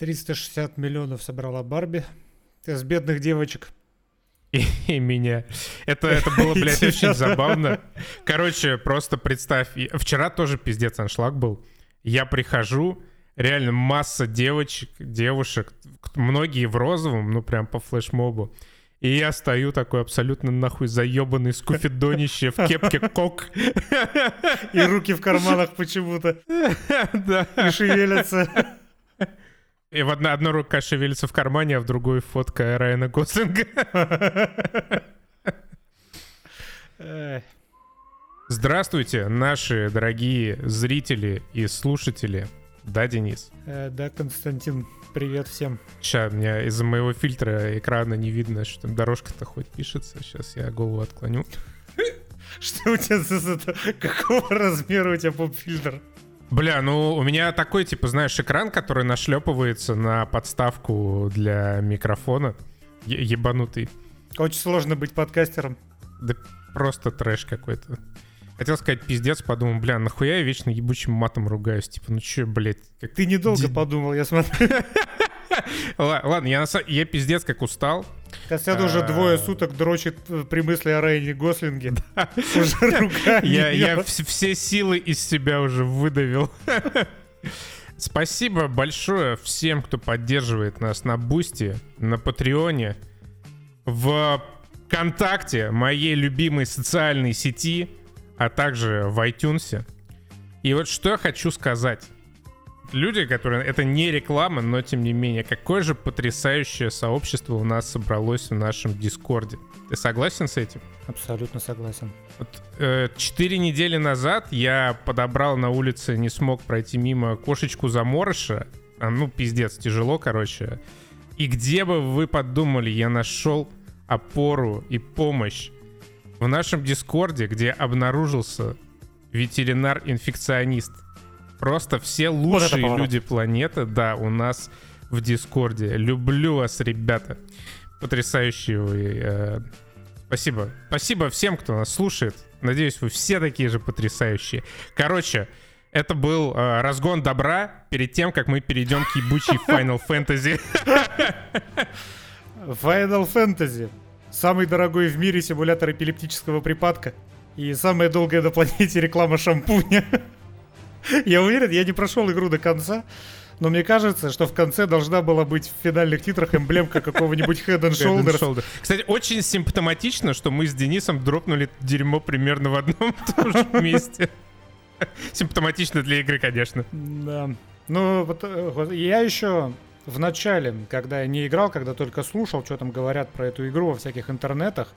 360 миллионов собрала Барби. С бедных девочек. И, и меня. Это, это было, блядь, очень забавно. Короче, просто представь. Вчера тоже пиздец аншлаг был. Я прихожу, реально масса девочек, девушек, многие в розовом, ну прям по флешмобу. И я стою такой абсолютно нахуй заебанный скуфидонище в кепке кок. И руки в карманах почему-то. Да. И шевелятся. И в одна, одна рука шевелится в кармане, а в другой фотка Райана Гослинга. Здравствуйте, наши дорогие зрители и слушатели. Да, Денис? Э, да, Константин, привет всем. Сейчас, у меня из-за моего фильтра экрана не видно, что там дорожка-то хоть пишется. Сейчас я голову отклоню. Что у тебя за... Какого размера у тебя поп-фильтр? Бля, ну у меня такой, типа, знаешь, экран, который нашлепывается на подставку для микрофона. Е- ебанутый. Очень сложно быть подкастером. Да просто трэш какой-то. Хотел сказать пиздец, подумал, бля, нахуя я вечно ебучим матом ругаюсь? Типа, ну чё, блядь? Как... Ты недолго Ди... подумал, я смотрю. Ладно, я, я пиздец как устал. Костян уже двое суток дрочит э, при мысли о Райане Гослинге. Я все силы из себя уже выдавил. Спасибо большое всем, кто поддерживает нас на Бусти, на Патреоне, в ВКонтакте, моей любимой социальной сети, а также в iTunes. И вот что я хочу сказать люди, которые... Это не реклама, но тем не менее, какое же потрясающее сообщество у нас собралось в нашем Дискорде. Ты согласен с этим? Абсолютно согласен. Вот, э, четыре недели назад я подобрал на улице, не смог пройти мимо кошечку заморыша. А, ну, пиздец, тяжело, короче. И где бы вы подумали, я нашел опору и помощь в нашем Дискорде, где обнаружился ветеринар-инфекционист — Просто все лучшие вот люди планеты, да, у нас в Дискорде. Люблю вас, ребята. Потрясающие вы. Э, спасибо. Спасибо всем, кто нас слушает. Надеюсь, вы все такие же потрясающие. Короче, это был э, разгон добра перед тем, как мы перейдем к ебучей Final Fantasy. Final Fantasy. Самый дорогой в мире симулятор эпилептического припадка. И самая долгая на планете реклама шампуня. Я уверен, я не прошел игру до конца, но мне кажется, что в конце должна была быть в финальных титрах эмблемка какого-нибудь Head and Shoulders. Head and Shoulder. Кстати, очень симптоматично, что мы с Денисом дропнули дерьмо примерно в одном и том же месте. Симптоматично для игры, конечно. Да. Ну, вот, э, я еще в начале, когда я не играл, когда только слушал, что там говорят про эту игру во всяких интернетах,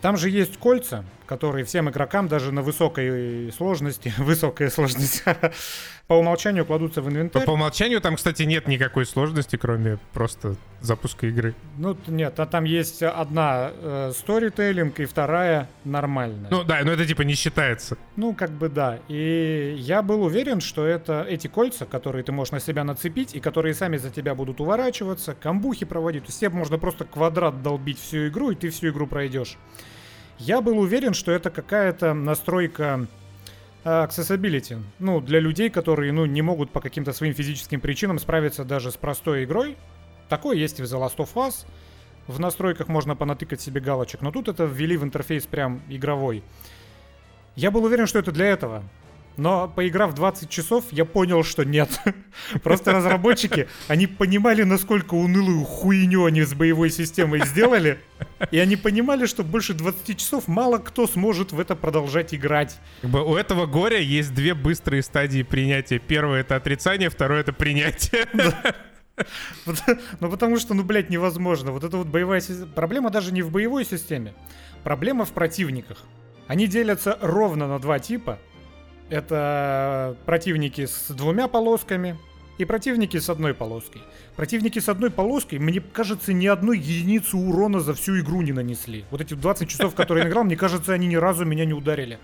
там же есть кольца, которые всем игрокам даже на высокой сложности, высокая сложность, по умолчанию кладутся в инвентарь. По, по умолчанию там, кстати, нет никакой сложности, кроме просто запуска игры. Ну, нет, а там есть одна э, сторителлинг и вторая нормальная. Ну да, но это типа не считается. Ну, как бы да. И я был уверен, что это эти кольца, которые ты можешь на себя нацепить, и которые сами за тебя будут уворачиваться, камбухи проводить. То есть тебе можно просто квадрат долбить всю игру, и ты всю игру пройдешь. Я был уверен, что это какая-то настройка э, accessibility. Ну, для людей, которые, ну, не могут по каким-то своим физическим причинам справиться даже с простой игрой. Такое есть и в The Last of Us. В настройках можно понатыкать себе галочек, но тут это ввели в интерфейс прям игровой. Я был уверен, что это для этого. Но поиграв 20 часов, я понял, что нет. Просто разработчики, они понимали, насколько унылую хуйню они с боевой системой сделали. И они понимали, что больше 20 часов мало кто сможет в это продолжать играть. Как бы у этого горя есть две быстрые стадии принятия. Первое это отрицание, второе это принятие. Ну потому что, ну, блядь, невозможно. Вот это вот боевая система. Проблема даже не в боевой системе. Проблема в противниках. Они делятся ровно на два типа. Это противники с двумя полосками и противники с одной полоской. Противники с одной полоской, мне кажется, ни одной единицы урона за всю игру не нанесли. Вот эти 20 часов, которые я играл, мне кажется, они ни разу меня не ударили.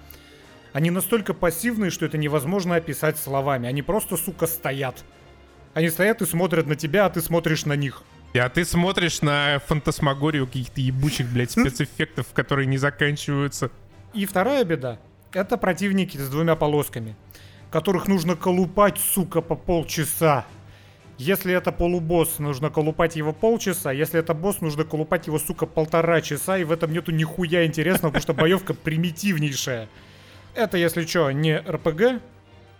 Они настолько пассивные, что это невозможно описать словами. Они просто, сука, стоят. Они стоят и смотрят на тебя, а ты смотришь на них. А ты смотришь на фантасмагорию каких-то ебучих, блядь, спецэффектов, которые не заканчиваются. И вторая беда. Это противники с двумя полосками, которых нужно колупать, сука, по полчаса. Если это полубосс, нужно колупать его полчаса. Если это босс, нужно колупать его, сука, полтора часа. И в этом нету нихуя интересного, потому что боевка примитивнейшая. Это, если что, не РПГ,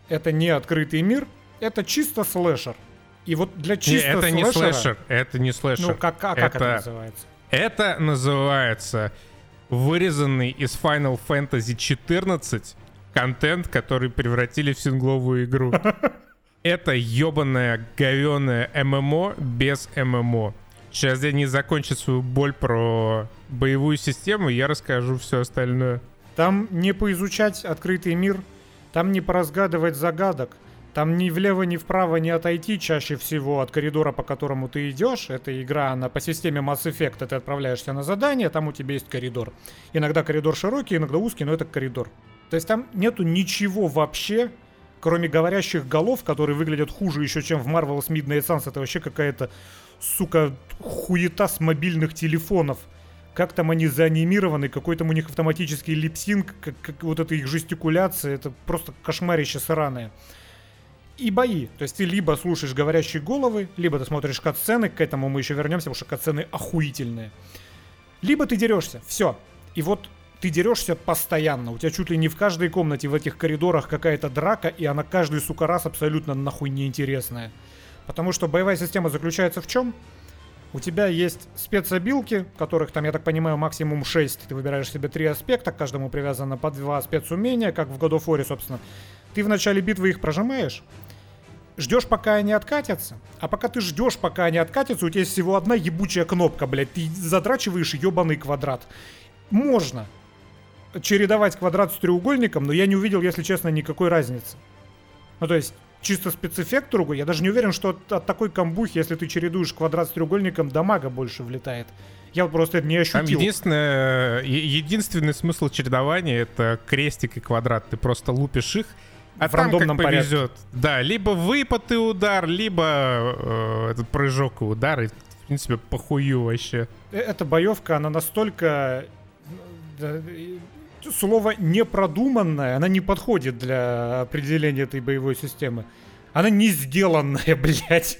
это не открытый мир, это чисто слэшер. И вот для чисто это слэшера... не слэшер, это не слэшер. Ну, как, а как это, Это- называется? Это называется вырезанный из Final Fantasy 14 контент, который превратили в сингловую игру. Это ебаная говёная ММО без ММО. Сейчас я не закончу свою боль про боевую систему, я расскажу все остальное. Там не поизучать открытый мир, там не поразгадывать загадок, там ни влево, ни вправо не отойти чаще всего от коридора, по которому ты идешь. Эта игра, она по системе Mass Effect, ты отправляешься на задание, там у тебя есть коридор. Иногда коридор широкий, иногда узкий, но это коридор. То есть там нету ничего вообще, кроме говорящих голов, которые выглядят хуже еще, чем в Marvel's Midnight Suns. Это вообще какая-то, сука, хуета с мобильных телефонов. Как там они заанимированы, какой там у них автоматический липсинг, как, как вот эта их жестикуляция, это просто кошмарище сраное. И бои. То есть ты либо слушаешь говорящие головы, либо ты смотришь катсцены, к этому мы еще вернемся, потому что катсцены охуительные. Либо ты дерешься. Все. И вот ты дерешься постоянно. У тебя чуть ли не в каждой комнате в этих коридорах какая-то драка, и она каждый, сука, раз абсолютно нахуй неинтересная. Потому что боевая система заключается в чем? У тебя есть спецобилки, которых там, я так понимаю, максимум 6. Ты выбираешь себе три аспекта, к каждому привязано по два спецумения, как в God of War, собственно. Ты в начале битвы их прожимаешь, ждешь, пока они откатятся, а пока ты ждешь, пока они откатятся, у тебя есть всего одна ебучая кнопка, блядь, ты задрачиваешь ебаный квадрат. Можно чередовать квадрат с треугольником, но я не увидел, если честно, никакой разницы. Ну, то есть, чисто спецэффект другой. Я даже не уверен, что от, от такой камбухи, если ты чередуешь квадрат с треугольником, дамага больше влетает. Я вот просто это не Там ощутил. единственное, е- единственный смысл чередования это крестик и квадрат. Ты просто лупишь их, а В там рандомном как повезет. Да, либо выпад и удар, либо э, этот прыжок и удар. И, в принципе, похую вообще. Э- Эта боевка, она настолько... Слово непродуманное, она не подходит для определения этой боевой системы. Она не сделанная, блядь.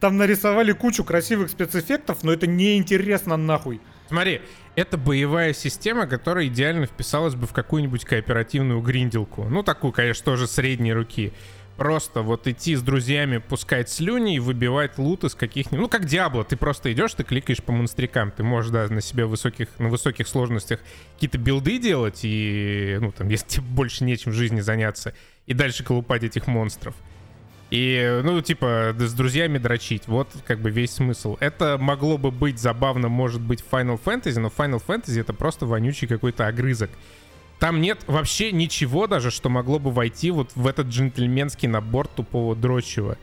Там нарисовали кучу красивых спецэффектов, но это неинтересно нахуй. Смотри, это боевая система, которая идеально вписалась бы в какую-нибудь кооперативную гринделку. Ну, такую, конечно, тоже средней руки. Просто вот идти с друзьями, пускать слюни и выбивать лут из каких-нибудь... Ну, как Диабло, ты просто идешь, ты кликаешь по монстрикам. Ты можешь, да, на себе высоких, на высоких сложностях какие-то билды делать, и, ну, там, если тебе больше нечем в жизни заняться, и дальше колупать этих монстров. И, ну, типа, с друзьями дрочить. Вот, как бы, весь смысл. Это могло бы быть забавно, может быть, в Final Fantasy, но Final Fantasy это просто вонючий какой-то огрызок. Там нет вообще ничего даже, что могло бы войти вот в этот джентльменский набор тупого дрочева.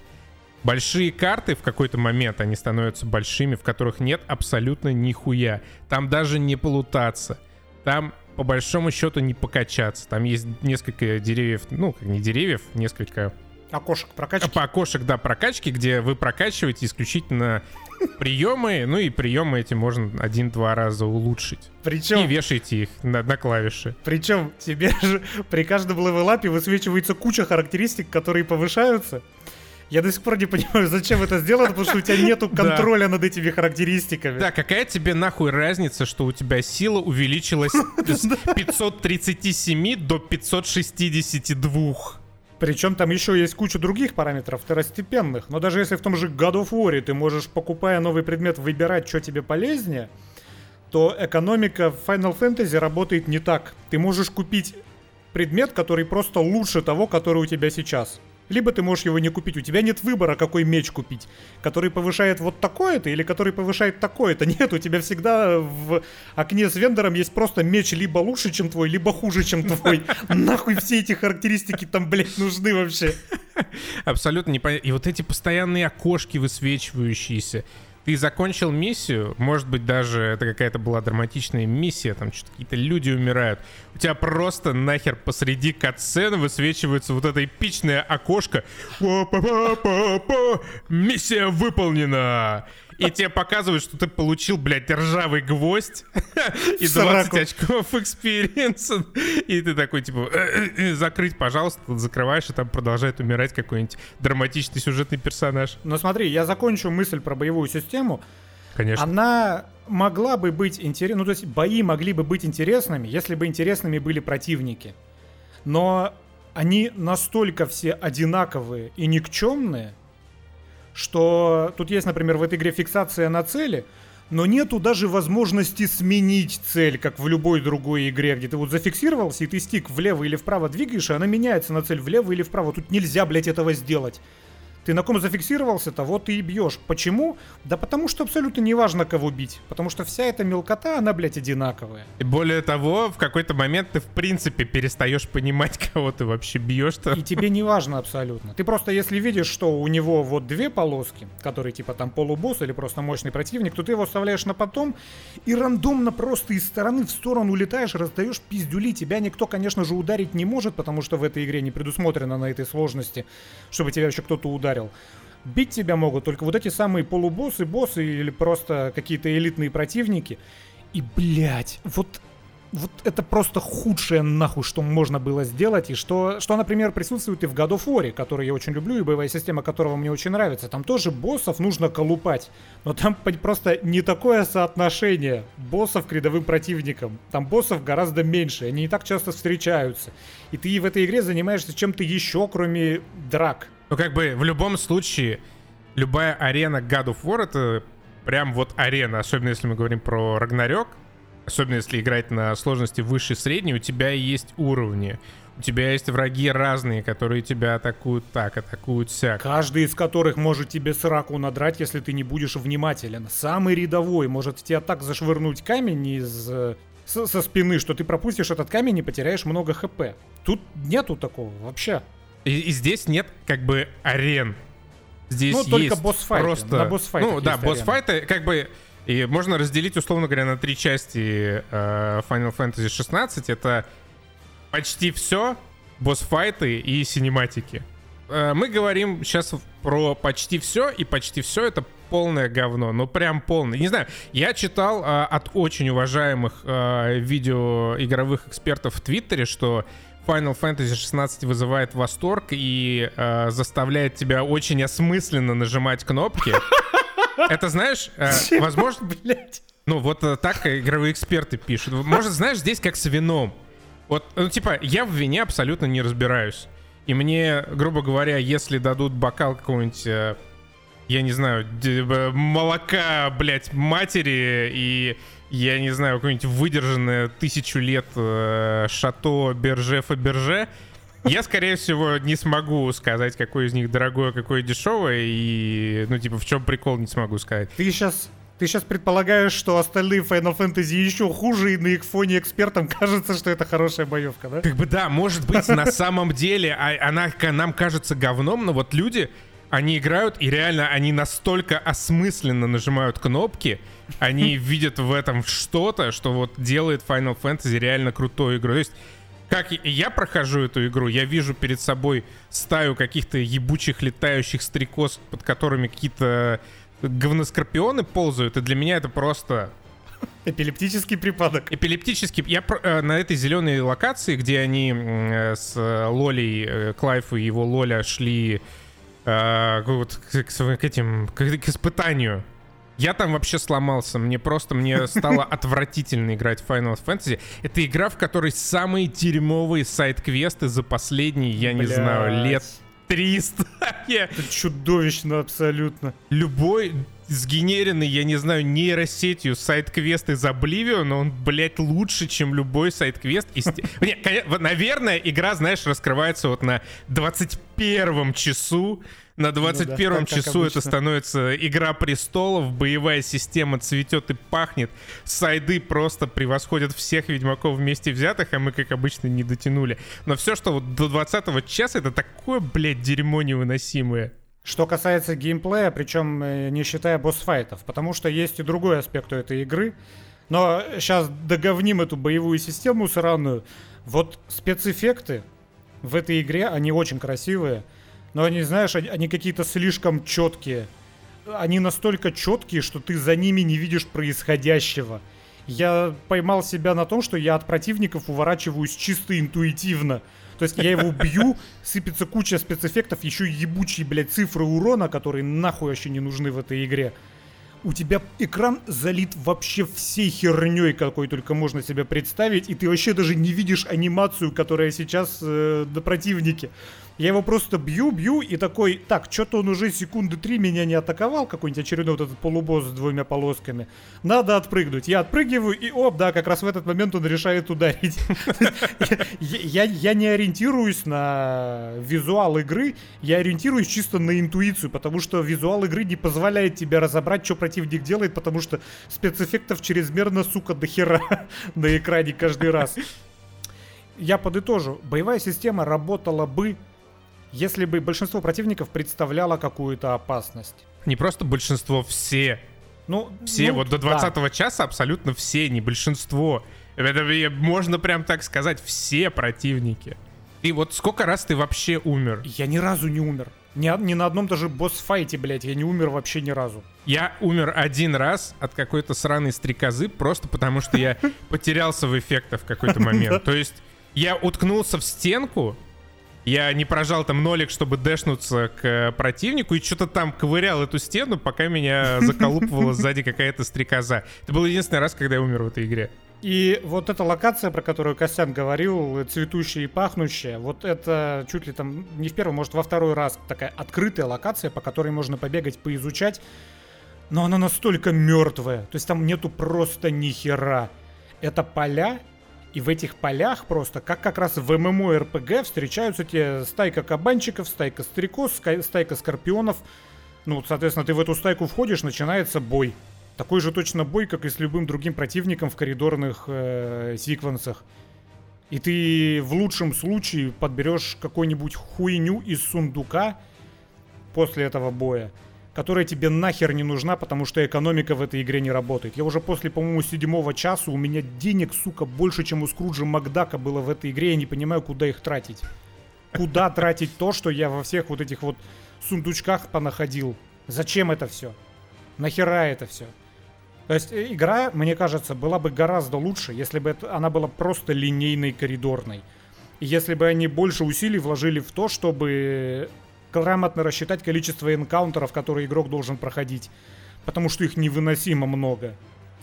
Большие карты в какой-то момент, они становятся большими, в которых нет абсолютно нихуя. Там даже не полутаться. Там, по большому счету, не покачаться. Там есть несколько деревьев, ну, как не деревьев, несколько Окошек прокачки. по окошек, да, прокачки, где вы прокачиваете исключительно приемы, ну и приемы эти можно один-два раза улучшить. И Причем, вешаете их на, на клавиши. причем тебе же при каждом левелапе высвечивается куча характеристик, которые повышаются. Я до сих пор не понимаю, зачем это сделано, потому что у тебя нету контроля над этими характеристиками. Да, какая тебе нахуй разница, что у тебя сила увеличилась с 537 до 562? Причем там еще есть куча других параметров второстепенных. Но даже если в том же God of War ты можешь, покупая новый предмет, выбирать, что тебе полезнее, то экономика в Final Fantasy работает не так. Ты можешь купить предмет, который просто лучше того, который у тебя сейчас. Либо ты можешь его не купить. У тебя нет выбора, какой меч купить. Который повышает вот такое-то или который повышает такое-то. Нет, у тебя всегда в окне с вендором есть просто меч либо лучше, чем твой, либо хуже, чем твой. Нахуй все эти характеристики там, блядь, нужны вообще. Абсолютно непонятно. И вот эти постоянные окошки высвечивающиеся. Ты закончил миссию, может быть, даже это какая-то была драматичная миссия, там что-то какие-то люди умирают. У тебя просто нахер посреди катсцены высвечивается вот это эпичное окошко. Миссия выполнена! И тебе показывают, что ты получил, блядь, ржавый гвоздь и Сраку. 20 очков experience а. И ты такой, типа, «Э, э, э, закрыть, пожалуйста, закрываешь, и там продолжает умирать какой-нибудь драматичный сюжетный персонаж. Но смотри, я закончу мысль про боевую систему. Конечно. Она могла бы быть интересной, ну то есть бои могли бы быть интересными, если бы интересными были противники. Но они настолько все одинаковые и никчемные, что тут есть, например, в этой игре фиксация на цели, но нету даже возможности сменить цель, как в любой другой игре, где ты вот зафиксировался, и ты стик влево или вправо двигаешь, и она меняется на цель влево или вправо. Тут нельзя, блядь, этого сделать. Ты на ком зафиксировался-то, вот ты и бьешь. Почему? Да потому что абсолютно не важно, кого бить. Потому что вся эта мелкота, она, блядь, одинаковая. И более того, в какой-то момент ты в принципе перестаешь понимать, кого ты вообще бьешь-то. И тебе не важно абсолютно. Ты просто, если видишь, что у него вот две полоски, которые типа там полубосс или просто мощный противник, то ты его оставляешь на потом и рандомно просто из стороны в сторону улетаешь, раздаешь пиздюли. Тебя никто, конечно же, ударить не может, потому что в этой игре не предусмотрено на этой сложности, чтобы тебя еще кто-то ударил. Бить тебя могут только вот эти самые полубоссы, боссы или просто какие-то элитные противники. И, блядь, вот вот это просто худшее нахуй, что можно было сделать, и что, что, например, присутствует и в God of War, который я очень люблю, и боевая система которого мне очень нравится. Там тоже боссов нужно колупать, но там просто не такое соотношение боссов к рядовым противникам. Там боссов гораздо меньше, они не так часто встречаются. И ты в этой игре занимаешься чем-то еще, кроме драк. Ну, как бы в любом случае, любая арена God of War это прям вот арена, особенно если мы говорим про Рагнарёк, особенно если играть на сложности выше средней, у тебя есть уровни. У тебя есть враги разные, которые тебя атакуют так, атакуют сяк. Каждый из которых может тебе сраку надрать, если ты не будешь внимателен. Самый рядовой может тебя так зашвырнуть камень из э, со спины, что ты пропустишь этот камень и потеряешь много хп. Тут нету такого вообще. И, и здесь нет как бы арен. Здесь Ну, только есть босс-файты. просто... На босс-файтах Ну, да, босс-файты как бы... И можно разделить, условно говоря, на три части э, Final Fantasy 16. Это почти все, босс-файты и синематики. Э, мы говорим сейчас про почти все, и почти все это полное говно. Ну, прям полное. Не знаю, я читал э, от очень уважаемых э, видеоигровых экспертов в Твиттере, что Final Fantasy 16 вызывает восторг и э, заставляет тебя очень осмысленно нажимать кнопки. Это знаешь, э, возможно, Блять. ну, вот э, так игровые эксперты пишут. Может, знаешь, здесь как с вином. Вот, ну, типа, я в вине абсолютно не разбираюсь. И мне, грубо говоря, если дадут бокал какого-нибудь, э, я не знаю, молока, блядь, матери и, я не знаю, какое-нибудь выдержанное тысячу лет э, шато Берже Фаберже, я, скорее всего, не смогу сказать, какой из них дорогой, а какой дешевый, и, ну, типа, в чем прикол, не смогу сказать. Ты сейчас ты сейчас предполагаешь, что остальные Final Fantasy еще хуже, и на их фоне экспертам кажется, что это хорошая боевка, да? Как бы да, может быть, на самом деле а- она нам кажется говном, но вот люди, они играют, и реально они настолько осмысленно нажимают кнопки, они видят в этом что-то, что вот делает Final Fantasy реально крутой игрой. То есть, как я прохожу эту игру, я вижу перед собой стаю каких-то ебучих летающих стрекоз, под которыми какие-то говноскорпионы ползают, и для меня это просто Эпилептический припадок. эпилептический. Я э, на этой зеленой локации, где они э, с э, Лолей, э, Клайф и его Лоля шли э, вот к, к к этим к, к испытанию. Я там вообще сломался. Мне просто мне стало отвратительно играть в Final Fantasy. Это игра, в которой самые дерьмовые сайт-квесты за последние, я не знаю, лет 300. Я- Это чудовищно абсолютно. любой сгенеренный, я не знаю, нейросетью сайт-квест из Oblivion, но он, блядь, лучше, чем любой сайт-квест. из Наверное, игра, знаешь, раскрывается вот на 21 часу. На 21 Ну часу это становится Игра престолов, боевая система цветет и пахнет. Сайды просто превосходят всех Ведьмаков вместе взятых, а мы, как обычно, не дотянули. Но все, что вот до 20 часа, это такое, блядь, дерьмо невыносимое. Что касается геймплея, причем э, не считая босс-файтов, потому что есть и другой аспект у этой игры. Но сейчас договним эту боевую систему сраную. Вот спецэффекты в этой игре, они очень красивые, но они, знаешь, они, они какие-то слишком четкие. они настолько четкие, что ты за ними не видишь происходящего. Я поймал себя на том, что я от противников уворачиваюсь чисто интуитивно. То есть я его бью, сыпется куча спецэффектов, еще ебучие, блядь, цифры урона, которые нахуй вообще не нужны в этой игре у тебя экран залит вообще всей херней, какой только можно себе представить, и ты вообще даже не видишь анимацию, которая сейчас э, на противнике. Я его просто бью, бью и такой, так, что-то он уже секунды три меня не атаковал, какой-нибудь очередной вот этот полубосс с двумя полосками. Надо отпрыгнуть. Я отпрыгиваю, и оп, да, как раз в этот момент он решает ударить. Я не ориентируюсь на визуал игры, я ориентируюсь чисто на интуицию, потому что визуал игры не позволяет тебе разобрать, что противник делает, потому что спецэффектов чрезмерно, сука, до хера на экране каждый раз. Я подытожу. Боевая система работала бы если бы большинство противников представляло какую-то опасность. Не просто большинство, все. Ну, все, ну, вот до 20 да. часа абсолютно все, не большинство. Это можно прям так сказать, все противники. И вот сколько раз ты вообще умер? Я ни разу не умер. Ни, ни на одном даже босс-файте, блядь, я не умер вообще ни разу. Я умер один раз от какой-то сраной стрекозы, просто потому что я потерялся в эффектах в какой-то момент. То есть я уткнулся в стенку, я не прожал там нолик, чтобы дэшнуться к э, противнику, и что-то там ковырял эту стену, пока меня заколупывала сзади какая-то стрекоза. Это был единственный раз, когда я умер в этой игре. И вот эта локация, про которую Костян говорил, цветущая и пахнущая, вот это чуть ли там не в первый, может во второй раз такая открытая локация, по которой можно побегать, поизучать, но она настолько мертвая, то есть там нету просто ни хера. Это поля и в этих полях просто, как как раз в ММО РПГ, встречаются те стайка кабанчиков, стайка стрекоз, стайка скорпионов. Ну, соответственно, ты в эту стайку входишь, начинается бой. Такой же точно бой, как и с любым другим противником в коридорных э, секвенсах. И ты в лучшем случае подберешь какую-нибудь хуйню из сундука после этого боя которая тебе нахер не нужна, потому что экономика в этой игре не работает. Я уже после, по-моему, седьмого часа, у меня денег, сука, больше, чем у Скруджа Макдака было в этой игре, я не понимаю, куда их тратить. Куда тратить то, что я во всех вот этих вот сундучках понаходил? Зачем это все? Нахера это все? То есть э, игра, мне кажется, была бы гораздо лучше, если бы это, она была просто линейной коридорной. Если бы они больше усилий вложили в то, чтобы грамотно рассчитать количество энкаунтеров, которые игрок должен проходить. Потому что их невыносимо много.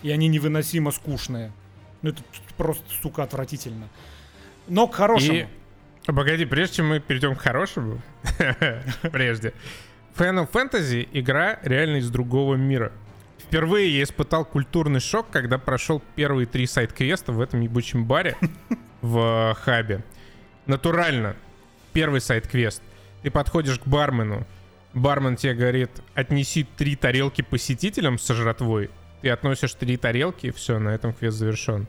И они невыносимо скучные. Ну это просто, сука, отвратительно. Но к хорошему. И... Погоди, прежде чем мы перейдем к хорошему, прежде. Final Fantasy игра реально из другого мира. Впервые я испытал культурный шок, когда прошел первые три сайт-квеста в этом ебучем баре в хабе. Натурально. Первый сайт-квест. Ты подходишь к бармену, бармен тебе говорит, отнеси три тарелки посетителям с жратвой. Ты относишь три тарелки, все, на этом квест завершен.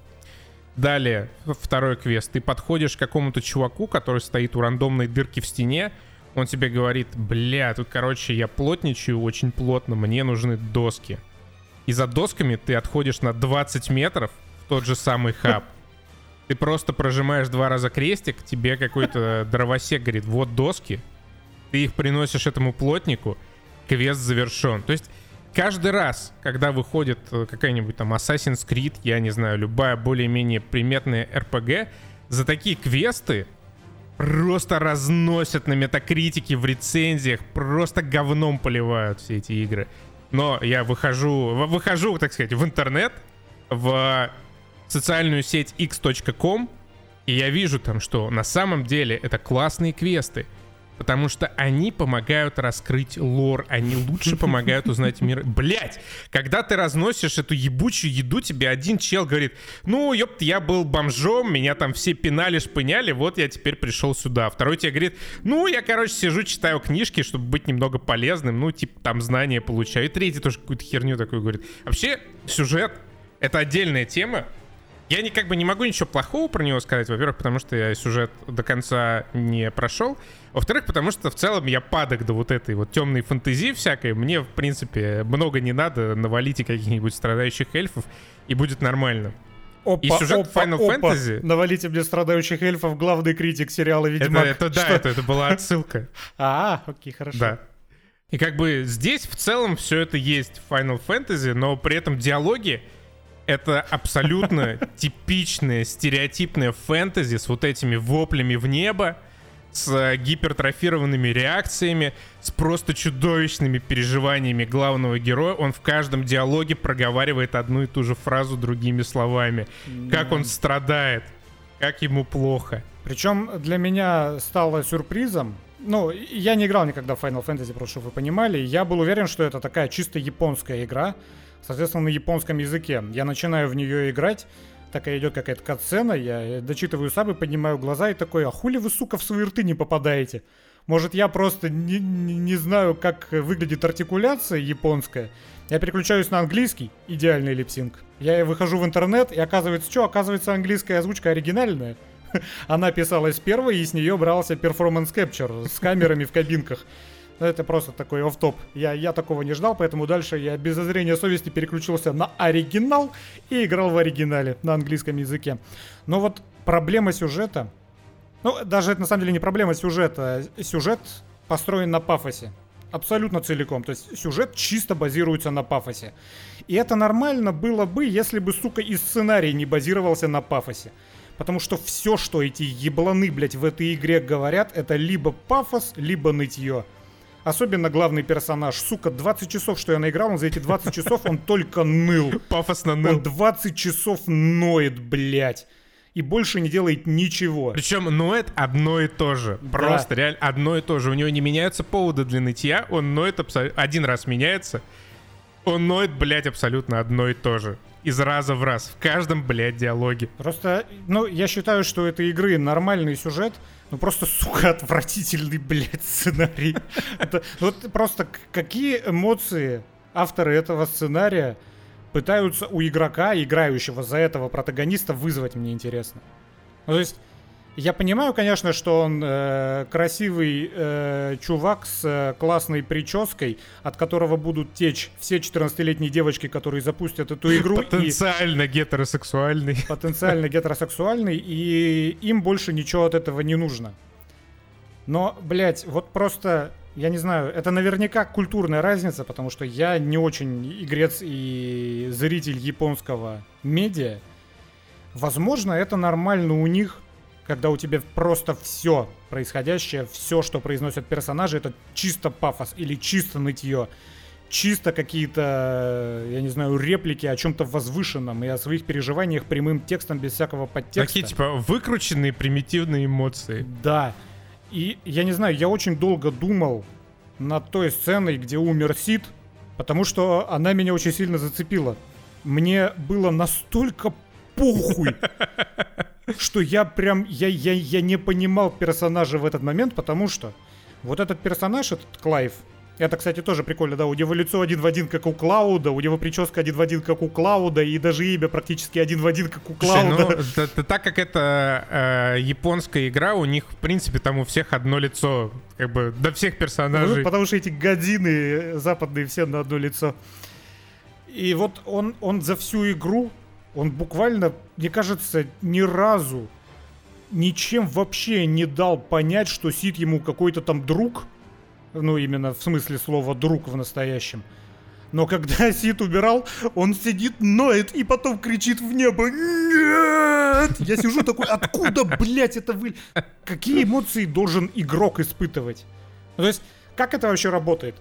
Далее, второй квест. Ты подходишь к какому-то чуваку, который стоит у рандомной дырки в стене, он тебе говорит, бля, тут, короче, я плотничаю очень плотно, мне нужны доски. И за досками ты отходишь на 20 метров в тот же самый хаб. Ты просто прожимаешь два раза крестик, тебе какой-то дровосек говорит, вот доски, ты их приносишь этому плотнику, квест завершен. То есть каждый раз, когда выходит э, какая-нибудь там Assassin's Creed, я не знаю, любая более-менее приметная RPG, за такие квесты просто разносят на метакритике в рецензиях, просто говном поливают все эти игры. Но я выхожу, выхожу, так сказать, в интернет, в социальную сеть x.com, и я вижу там, что на самом деле это классные квесты потому что они помогают раскрыть лор, они лучше помогают узнать мир. Блять, когда ты разносишь эту ебучую еду, тебе один чел говорит, ну, ёпт, я был бомжом, меня там все пинали, шпыняли, вот я теперь пришел сюда. Второй тебе говорит, ну, я, короче, сижу, читаю книжки, чтобы быть немного полезным, ну, типа, там знания получаю. И третий тоже какую-то херню такую говорит. Вообще, сюжет — это отдельная тема, я не, как бы не могу ничего плохого про него сказать. Во-первых, потому что я сюжет до конца не прошел. Во-вторых, потому что в целом я падок до вот этой вот темной фантазии всякой. Мне, в принципе, много не надо. Навалите каких-нибудь страдающих эльфов, и будет нормально. Опа, и сюжет опа, Final опа. Fantasy... Навалите мне страдающих эльфов, главный критик сериала «Ведьмак». Это, это да, это, это была отсылка. А, окей, хорошо. Да. И как бы здесь в целом все это есть в Final Fantasy, но при этом диалоги это абсолютно типичное, стереотипное фэнтези с вот этими воплями в небо, с гипертрофированными реакциями, с просто чудовищными переживаниями главного героя. Он в каждом диалоге проговаривает одну и ту же фразу другими словами. Как он страдает, как ему плохо. Причем для меня стало сюрпризом, ну, я не играл никогда в Final Fantasy, просто чтобы вы понимали. Я был уверен, что это такая чисто японская игра, соответственно, на японском языке. Я начинаю в нее играть, такая идет какая-то катсцена, я дочитываю сабы, поднимаю глаза и такой, а хули вы, сука, в свои рты не попадаете? Может, я просто не, не, не знаю, как выглядит артикуляция японская. Я переключаюсь на английский, идеальный lip sync. Я выхожу в интернет, и оказывается, что? Оказывается, английская озвучка оригинальная. Она писалась первой, и с нее брался performance capture с камерами в кабинках. Ну, это просто такой оф-топ. Я, я такого не ждал, поэтому дальше я без зазрения совести переключился на оригинал и играл в оригинале на английском языке. Но вот проблема сюжета... Ну, даже это на самом деле не проблема сюжета. Сюжет построен на пафосе. Абсолютно целиком. То есть сюжет чисто базируется на пафосе. И это нормально было бы, если бы, сука, и сценарий не базировался на пафосе. Потому что все, что эти ебланы, блядь, в этой игре говорят, это либо пафос, либо нытье. Особенно главный персонаж. Сука, 20 часов, что я наиграл, он за эти 20 часов он только ныл. Пафосно ныл. Он 20 часов ноет, блядь. И больше не делает ничего. Причем ноет одно и то же. Да. Просто реально одно и то же. У него не меняются поводы для нытья. Он ноет абсолютно... Один раз меняется. Он ноет, блядь, абсолютно одно и то же. Из раза в раз. В каждом, блядь, диалоге. Просто, ну, я считаю, что этой игры нормальный сюжет, ну просто, сука, отвратительный, блядь, сценарий. Это, вот просто какие эмоции авторы этого сценария пытаются у игрока, играющего за этого протагониста, вызвать, мне интересно. Ну, то есть, я понимаю, конечно, что он э, красивый э, чувак с э, классной прической, от которого будут течь все 14-летние девочки, которые запустят эту игру. и- Потенциально гетеросексуальный. потенциально гетеросексуальный, и им больше ничего от этого не нужно. Но, блядь, вот просто, я не знаю, это наверняка культурная разница, потому что я не очень игрец и зритель японского медиа. Возможно, это нормально у них, когда у тебя просто все происходящее, все, что произносят персонажи, это чисто пафос или чисто нытье. Чисто какие-то, я не знаю, реплики о чем-то возвышенном и о своих переживаниях прямым текстом без всякого подтекста. Такие, типа, выкрученные примитивные эмоции. Да. И я не знаю, я очень долго думал над той сценой, где умер Сид, потому что она меня очень сильно зацепила. Мне было настолько похуй, что я прям, я, я, я не понимал персонажа в этот момент, потому что вот этот персонаж, этот Клайв, это, кстати, тоже прикольно, да, у него лицо один в один, как у Клауда, у него прическа один в один, как у Клауда, и даже имя практически один в один, как у Слушай, Клауда. ну, т- т- так как это э, японская игра, у них, в принципе, там у всех одно лицо, как бы, до всех Ну, персонажей. потому что эти годины западные все на одно лицо. И вот он, он за всю игру, он буквально, мне кажется, ни разу ничем вообще не дал понять, что Сид ему какой-то там друг. Ну, именно в смысле слова друг в настоящем. Но когда Сид убирал, он сидит, ноет и потом кричит в небо «Нет!» Я сижу такой, откуда, блядь, это вы... Какие эмоции должен игрок испытывать? Ну, то есть, как это вообще работает?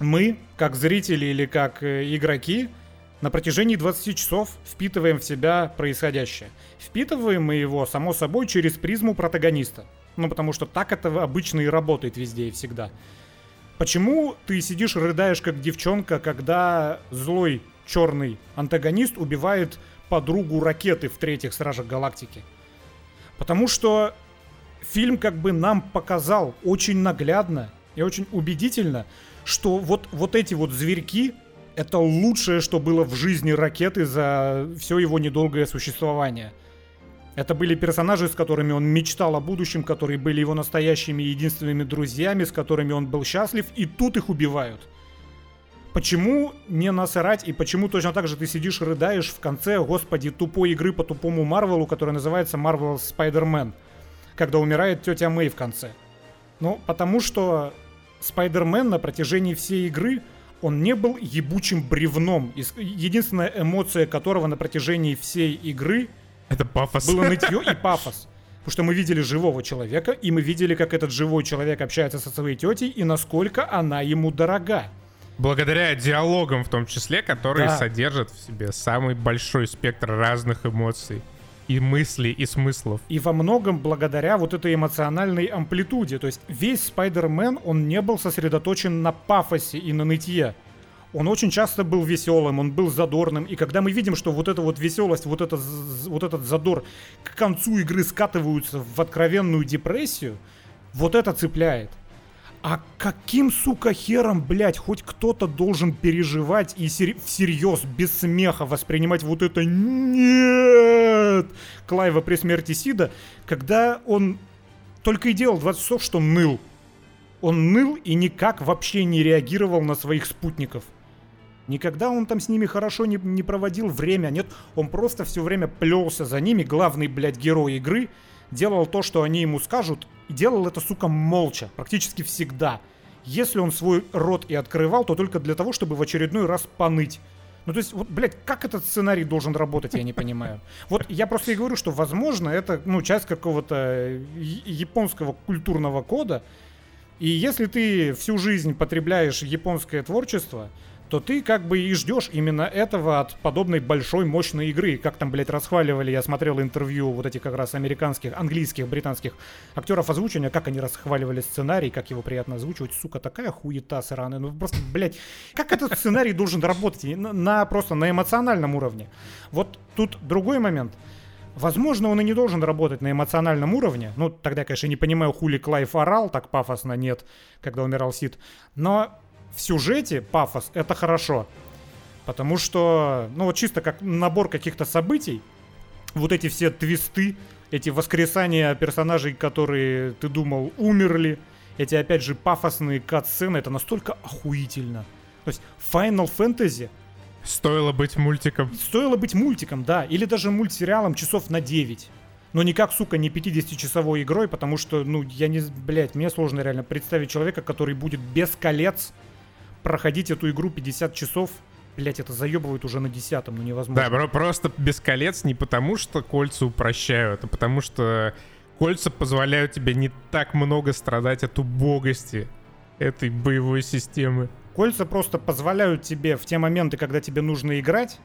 Мы, как зрители или как э, игроки, на протяжении 20 часов впитываем в себя происходящее. Впитываем мы его, само собой, через призму протагониста. Ну, потому что так это обычно и работает везде и всегда. Почему ты сидишь, рыдаешь как девчонка, когда злой черный антагонист убивает подругу ракеты в третьих Стражах Галактики? Потому что фильм как бы нам показал очень наглядно и очень убедительно, что вот, вот эти вот зверьки это лучшее, что было в жизни ракеты за все его недолгое существование. Это были персонажи, с которыми он мечтал о будущем, которые были его настоящими единственными друзьями, с которыми он был счастлив, и тут их убивают. Почему не насрать, и почему точно так же ты сидишь рыдаешь в конце, господи, тупой игры по тупому Марвелу, которая называется Marvel Spider-Man, когда умирает тетя Мэй в конце? Ну, потому что Спайдермен на протяжении всей игры, он не был ебучим бревном. Единственная эмоция которого на протяжении всей игры это пафос. было нытье и пафос. Потому что мы видели живого человека, и мы видели, как этот живой человек общается со своей тетей, и насколько она ему дорога. Благодаря диалогам в том числе, которые Да. содержат в себе самый большой спектр разных эмоций. И мыслей, и смыслов. И во многом благодаря вот этой эмоциональной амплитуде. То есть весь Спайдермен, он не был сосредоточен на пафосе и на нытье. Он очень часто был веселым, он был задорным. И когда мы видим, что вот эта вот веселость, вот, это, вот этот задор к концу игры скатываются в откровенную депрессию, вот это цепляет. А каким, сука, хером, блядь, хоть кто-то должен переживать и сер- всерьез, без смеха воспринимать вот это «нет» Клайва при смерти Сида, когда он только и делал 20 часов, что ныл. Он ныл и никак вообще не реагировал на своих спутников. Никогда он там с ними хорошо не, не проводил время, нет, он просто все время плелся за ними, главный, блядь, герой игры, делал то, что они ему скажут, и делал это, сука, молча, практически всегда. Если он свой рот и открывал, то только для того, чтобы в очередной раз поныть. Ну, то есть, вот, блядь, как этот сценарий должен работать, я не понимаю. Вот я просто и говорю, что, возможно, это, ну, часть какого-то э, японского культурного кода, и если ты всю жизнь потребляешь японское творчество, то ты как бы и ждешь именно этого от подобной большой мощной игры. Как там, блядь, расхваливали, я смотрел интервью вот этих как раз американских, английских, британских актеров озвучивания, как они расхваливали сценарий, как его приятно озвучивать. Сука, такая хуета сраная. Ну просто, блядь, как этот сценарий должен работать на, на- просто на эмоциональном уровне. Вот тут другой момент. Возможно, он и не должен работать на эмоциональном уровне. Ну, тогда, конечно, не понимаю, хули Клайв орал, так пафосно нет, когда умирал Сид. Но в сюжете пафос — это хорошо. Потому что, ну вот чисто как набор каких-то событий, вот эти все твисты, эти воскресания персонажей, которые ты думал умерли, эти опять же пафосные кат-сцены, это настолько охуительно. То есть Final Fantasy Стоило быть мультиком. Стоило быть мультиком, да, или даже мультсериалом часов на 9. Но никак, сука, не 50-часовой игрой, потому что, ну, я не... Блять, мне сложно реально представить человека, который будет без колец проходить эту игру 50 часов. Блять, это заебывает уже на десятом, ну невозможно. Да, про- просто без колец не потому, что кольца упрощают, а потому что кольца позволяют тебе не так много страдать от убогости этой боевой системы. Кольца просто позволяют тебе в те моменты, когда тебе нужно играть,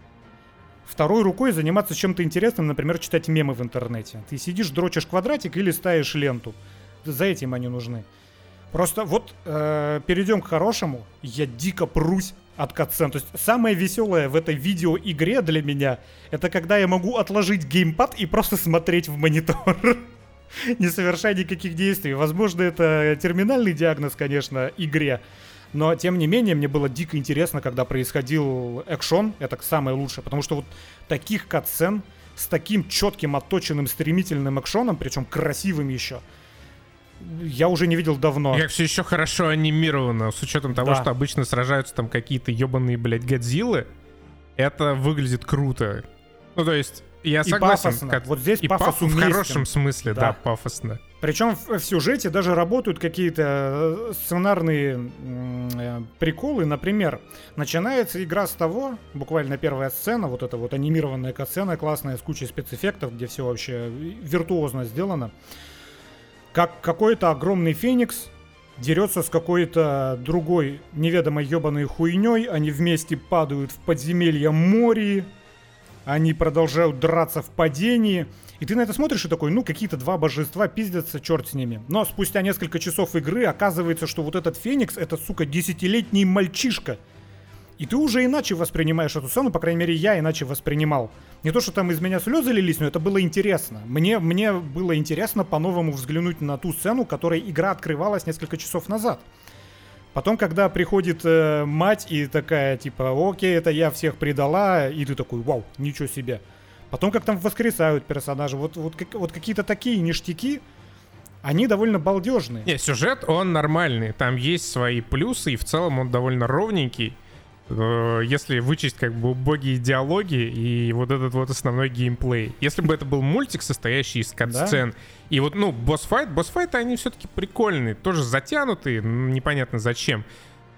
второй рукой заниматься чем-то интересным, например, читать мемы в интернете. Ты сидишь, дрочишь квадратик или ставишь ленту. За этим они нужны. Просто вот э, перейдем к хорошему. Я дико прусь от катсцен. То есть самое веселое в этой видеоигре для меня, это когда я могу отложить геймпад и просто смотреть в монитор. Не совершая никаких действий. Возможно, это терминальный диагноз, конечно, игре. Но, тем не менее, мне было дико интересно, когда происходил экшон. Это самое лучшее. Потому что вот таких катсцен с таким четким, отточенным, стремительным экшоном, причем красивым еще, я уже не видел давно. И Как все еще хорошо анимировано, с учетом того, Да. что обычно сражаются там какие-то ебаные, блядь, Годзиллы. Это выглядит круто. Ну, то есть, я И согласен. пафосно. как- Вот здесь и пафос паф- в хорошем смысле, да. Да. пафосно. Причем в, в сюжете даже работают какие-то э, сценарные э, приколы. Например, начинается игра с того, буквально первая сцена, вот эта вот анимированная катсцена классная с кучей спецэффектов, где все вообще виртуозно сделано. Как какой-то огромный феникс дерется с какой-то другой неведомой ебаной хуйней, они вместе падают в подземелье Мории, они продолжают драться в падении. И ты на это смотришь и такой, ну, какие-то два божества пиздятся, черт с ними. Но спустя несколько часов игры оказывается, что вот этот Феникс, это, сука, десятилетний мальчишка. И ты уже иначе воспринимаешь эту сцену, по крайней мере, я иначе воспринимал. Не то, что там из меня слезы лились, но это было интересно. Мне, мне было интересно по-новому взглянуть на ту сцену, которой игра открывалась несколько часов назад. Потом, когда приходит э, мать и такая, типа, окей, это я всех предала, и ты такой, вау, ничего себе. Потом, как там воскресают персонажи, вот, вот, как- вот какие-то такие ништяки, они довольно балдежные. Не, сюжет, он нормальный. Там есть свои плюсы, и в целом он довольно ровненький. Э, если вычесть как бы убогие диалоги и вот этот вот основной геймплей. Если бы это был мультик, состоящий из кат-сцен, да? и вот, ну, босс-файт, босс-файты, они все-таки прикольные, тоже затянутые, непонятно зачем.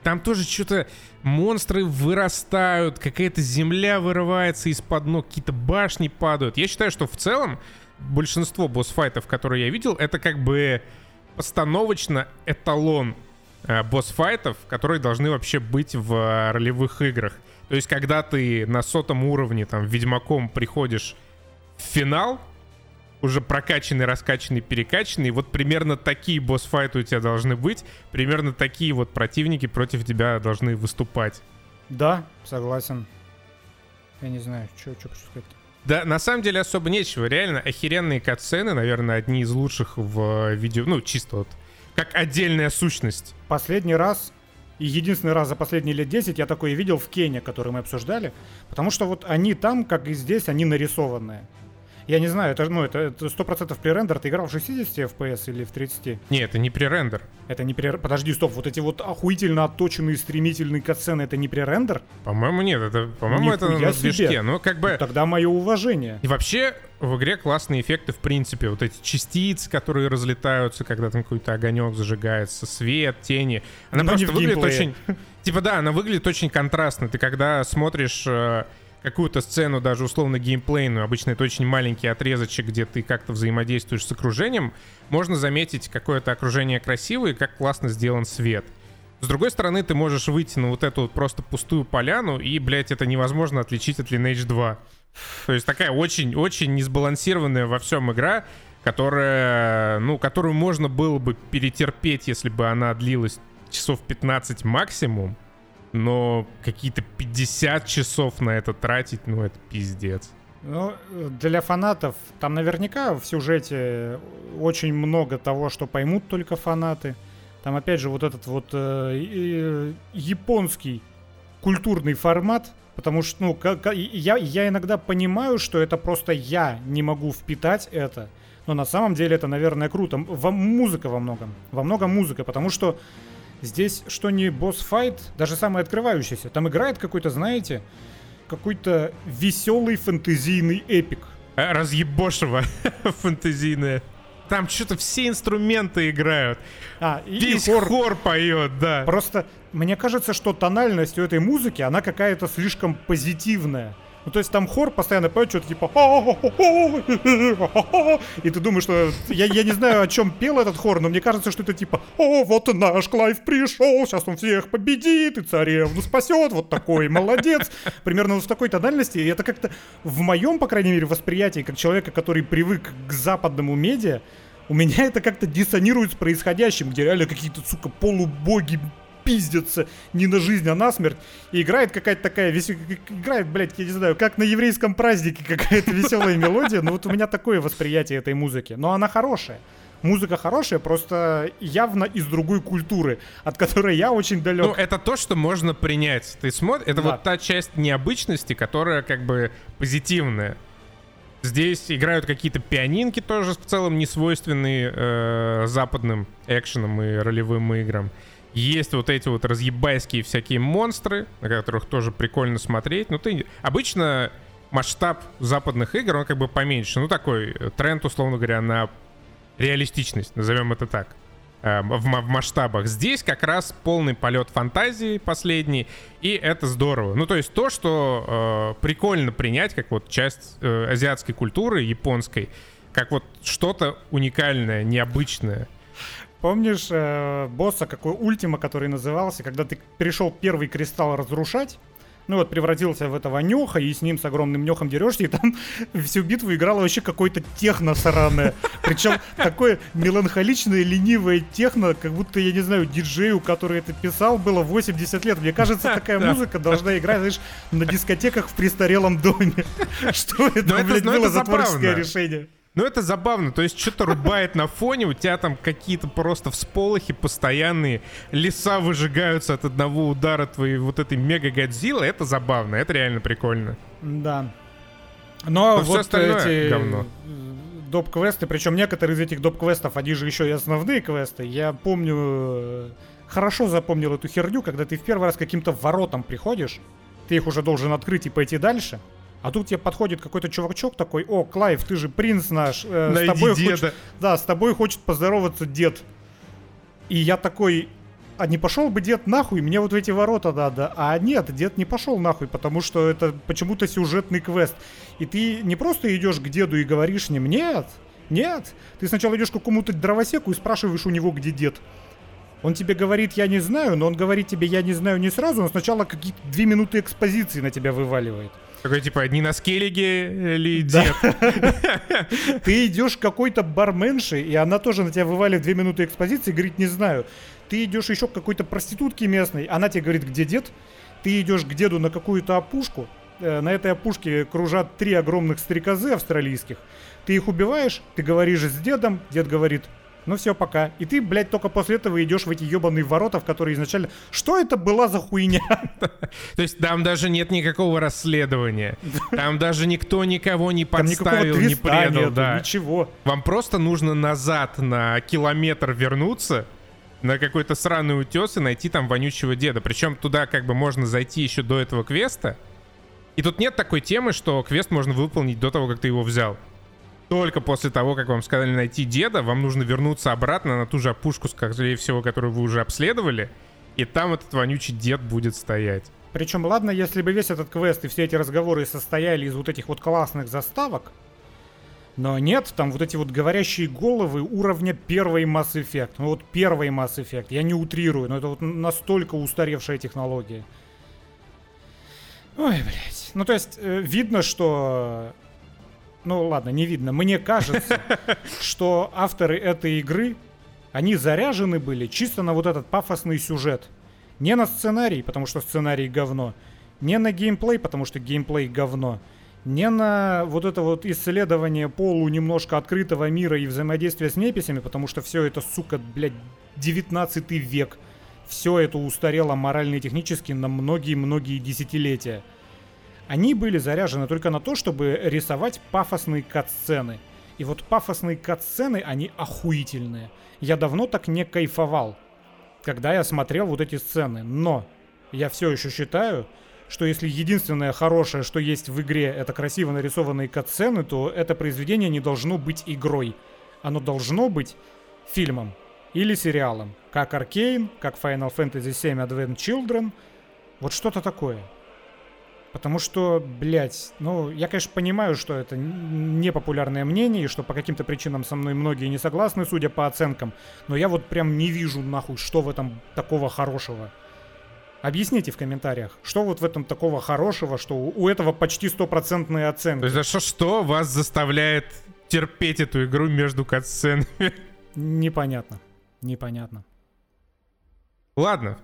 Там тоже что-то монстры вырастают, какая-то земля вырывается из-под ног, какие-то башни падают. Я считаю, что в целом большинство босс-файтов, которые я видел, это как бы постановочно эталон босс-файтов, которые должны вообще быть в э, ролевых играх. То есть, когда ты на сотом уровне, там, Ведьмаком приходишь в финал, уже прокачанный, раскачанный, перекачанный. Вот примерно такие босс-файты у тебя должны быть. Примерно такие вот противники против тебя должны выступать. Да, согласен. Я не знаю, что сказать. Да, на самом деле особо нечего. Реально, охеренные катсцены, наверное, одни из лучших в видео. Ну, чисто вот как отдельная сущность. Последний раз и единственный раз за последние лет 10 я такое видел в Кене, который мы обсуждали. Потому что вот они там, как и здесь, они нарисованные. Я не знаю, это ну это сто процентов пререндер. Ты играл в 60 FPS или в 30? Нет, это не пререндер. Это не пререндер. Подожди, стоп, вот эти вот охуительно отточенные стремительные катсцены, это не пререндер? По-моему, нет, это, по-моему, это на движке. Ну, как бы... Ну, тогда мое уважение. И вообще, в игре классные эффекты, в принципе. Вот эти частицы, которые разлетаются, когда там какой-то огонек зажигается, свет, тени. Она Но просто выглядит очень... Типа, да, она выглядит очень контрастно. Ты когда смотришь э, какую-то сцену, даже условно геймплейную, обычно это очень маленький отрезочек, где ты как-то взаимодействуешь с окружением, можно заметить какое-то окружение красивое и как классно сделан свет. С другой стороны, ты можешь выйти на вот эту вот просто пустую поляну, и, блядь, это невозможно отличить от Lineage 2. То есть такая очень-очень несбалансированная во всем игра, которая, ну, которую можно было бы перетерпеть, если бы она длилась часов 15 максимум но какие-то 50 часов на это тратить, ну это пиздец. Ну, для фанатов там наверняка в сюжете очень много того, что поймут только фанаты. Там опять же вот этот вот э, э, японский культурный формат, потому что, ну, как, я, я иногда понимаю, что это просто я не могу впитать это, но на самом деле это, наверное, круто. Во, музыка во многом, во многом музыка, потому что Здесь что не boss fight, даже самый открывающийся. Там играет какой-то, знаете, какой-то веселый фэнтезийный эпик. Э, разъебошево фэнтезийное. Там что-то все инструменты играют. А, и, Весь и хор... хор поет, да. Просто мне кажется, что тональность у этой музыки, она какая-то слишком позитивная. Ну, то есть там хор постоянно поет что-то типа... И ты думаешь, что... Я, я не знаю, о чем пел этот хор, но мне кажется, что это типа... О, вот наш Клайв пришел, сейчас он всех победит и царевну спасет. Вот такой молодец. Примерно вот в такой тональности. И это как-то в моем, по крайней мере, восприятии, как человека, который привык к западному медиа, у меня это как-то диссонирует с происходящим, где реально какие-то, сука, полубоги пиздится не на жизнь, а на смерть. И играет какая-то такая весел... Играет, блядь, я не знаю, как на еврейском празднике какая-то веселая мелодия. Но вот у меня такое восприятие этой музыки. Но она хорошая. Музыка хорошая, просто явно из другой культуры, от которой я очень далек. Ну, это то, что можно принять. Ты смотришь, это да. вот та часть необычности, которая как бы позитивная. Здесь играют какие-то пианинки тоже в целом не свойственные э, западным экшенам и ролевым играм. Есть вот эти вот разъебайские всякие монстры, на которых тоже прикольно смотреть. Ну, ты... Обычно масштаб западных игр, он как бы поменьше. Ну, такой тренд, условно говоря, на реалистичность, назовем это так, э, в, в масштабах. Здесь как раз полный полет фантазии последний, и это здорово. Ну, то есть то, что э, прикольно принять, как вот часть э, азиатской культуры, японской, как вот что-то уникальное, необычное. Помнишь э, босса, какой ультима, который назывался, когда ты пришел первый кристалл разрушать? Ну вот превратился в этого нюха, и с ним с огромным нюхом дерешься, и там всю битву играло вообще какое-то техно сраное. Причем такое меланхоличное, ленивое техно, как будто, я не знаю, диджею, который это писал, было 80 лет. Мне кажется, такая музыка должна играть, знаешь, на дискотеках в престарелом доме. Что это, блядь, было за творческое решение? Ну, это забавно. То есть, что-то рубает на фоне, у тебя там какие-то просто всполохи постоянные, леса выжигаются от одного удара твоей вот этой мега-годзиллы. Это забавно, это реально прикольно. Да. Но, Но вот эти говно. доп-квесты, причем некоторые из этих доп-квестов, они же еще и основные квесты. Я помню хорошо запомнил эту херню, когда ты в первый раз каким-то воротам приходишь, ты их уже должен открыть и пойти дальше, а тут тебе подходит какой-то чувачок такой, о, Клайв, ты же принц наш, э, с тобой деда. Хочет, да, с тобой хочет поздороваться дед. И я такой, а не пошел бы дед нахуй, мне вот в эти ворота надо. А нет, дед не пошел нахуй, потому что это почему-то сюжетный квест. И ты не просто идешь к деду и говоришь ним, нет, нет. Ты сначала идешь к какому-то дровосеку и спрашиваешь у него, где дед. Он тебе говорит, я не знаю, но он говорит тебе, я не знаю не сразу, он сначала какие-то две минуты экспозиции на тебя вываливает. Такой типа не на скеллиге или дед? Ты идешь к какой-то барменше, и она тоже на тебя вываливает две минуты экспозиции и говорит, не знаю. Ты идешь еще к какой-то проститутке местной, она тебе говорит, где дед? Ты идешь к деду на какую-то опушку, э, на этой опушке кружат три огромных стрекозы австралийских. Ты их убиваешь, ты говоришь с дедом, дед говорит, ну все, пока. И ты, блядь, только после этого идешь в эти ебаные ворота, в которые изначально... Что это была за хуйня? То есть там даже нет никакого расследования. Там даже никто никого не подставил, не предал. да. Ничего. Вам просто нужно назад на километр вернуться, на какой-то сраный утес и найти там вонючего деда. Причем туда как бы можно зайти еще до этого квеста. И тут нет такой темы, что квест можно выполнить до того, как ты его взял только после того, как вам сказали найти деда, вам нужно вернуться обратно на ту же опушку, скорее всего, которую вы уже обследовали, и там этот вонючий дед будет стоять. Причем, ладно, если бы весь этот квест и все эти разговоры состояли из вот этих вот классных заставок, но нет, там вот эти вот говорящие головы уровня первой Mass Effect. Ну вот первый Mass Effect, я не утрирую, но это вот настолько устаревшая технология. Ой, блядь. Ну то есть э, видно, что ну ладно, не видно. Мне кажется, что авторы этой игры, они заряжены были чисто на вот этот пафосный сюжет. Не на сценарий, потому что сценарий говно. Не на геймплей, потому что геймплей говно. Не на вот это вот исследование полу немножко открытого мира и взаимодействие с неписями, потому что все это, сука, блядь, 19 век. Все это устарело морально и технически на многие-многие десятилетия. Они были заряжены только на то, чтобы рисовать пафосные катсцены. И вот пафосные катсцены, они охуительные. Я давно так не кайфовал, когда я смотрел вот эти сцены. Но я все еще считаю, что если единственное хорошее, что есть в игре, это красиво нарисованные катсцены, то это произведение не должно быть игрой. Оно должно быть фильмом или сериалом. Как Аркейн, как Final Fantasy VII Advent Children. Вот что-то такое. Потому что, блядь, ну, я, конечно, понимаю, что это непопулярное мнение, и что по каким-то причинам со мной многие не согласны, судя по оценкам, но я вот прям не вижу, нахуй, что в этом такого хорошего. Объясните в комментариях, что вот в этом такого хорошего, что у этого почти стопроцентные оценки. То есть, а что, что вас заставляет терпеть эту игру между катсценами? Непонятно. Непонятно. Ладно.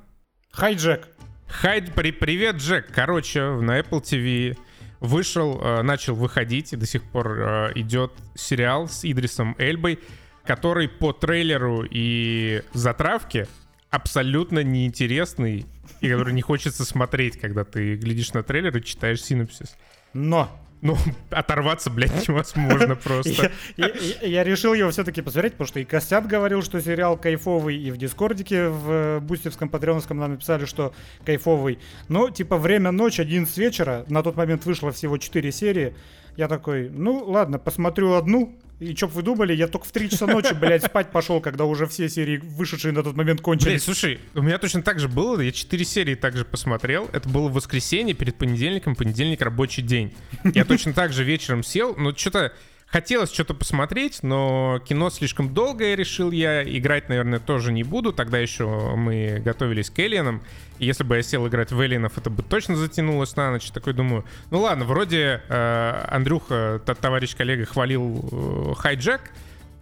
Хайджек. Хайд, при, привет, Джек. Короче, на Apple TV вышел, э, начал выходить и до сих пор э, идет сериал с Идрисом Эльбой, который по трейлеру и затравке абсолютно неинтересный и который не хочется смотреть, когда ты глядишь на трейлер и читаешь синопсис. Но ну, оторваться, блядь, невозможно просто. Я, я, я решил его все-таки посмотреть, потому что и Костят говорил, что сериал кайфовый, и в Дискордике в э, Бустевском, Патреоновском нам написали, что кайфовый. Но, типа, время ночь, 11 вечера, на тот момент вышло всего 4 серии. Я такой, ну, ладно, посмотрю одну, и чё б вы думали, я только в 3 часа ночи, блядь, спать пошел, когда уже все серии, вышедшие на тот момент, кончились. Блядь, слушай, у меня точно так же было, я 4 серии также посмотрел. Это было воскресенье перед понедельником, понедельник рабочий день. Я точно так же вечером сел, но что-то Хотелось что-то посмотреть, но кино слишком долгое, решил я. Играть, наверное, тоже не буду. Тогда еще мы готовились к Элиенам. Если бы я сел играть в Элиенов, это бы точно затянулось на ночь. Такой думаю, ну ладно, вроде э, Андрюха, товарищ коллега, хвалил э.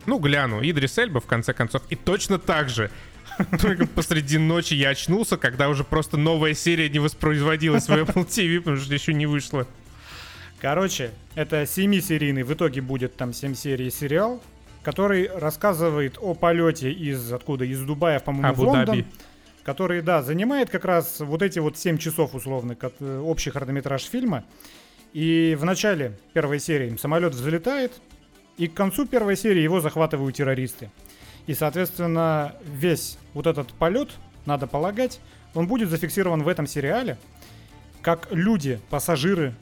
Ну, гляну, Идрис Эльба, в конце концов. И точно так же только посреди ночи я очнулся, когда уже просто новая серия не воспроизводилась в Apple TV, потому что еще не вышла. Короче, это 7-серийный, в итоге будет там 7 серий сериал, который рассказывает о полете из откуда? Из Дубая, по-моему, в Лондон. Который, да, занимает как раз вот эти вот 7 часов условно, э, общий хронометраж фильма. И в начале первой серии самолет взлетает, и к концу первой серии его захватывают террористы. И, соответственно, весь вот этот полет надо полагать, он будет зафиксирован в этом сериале, как люди, пассажиры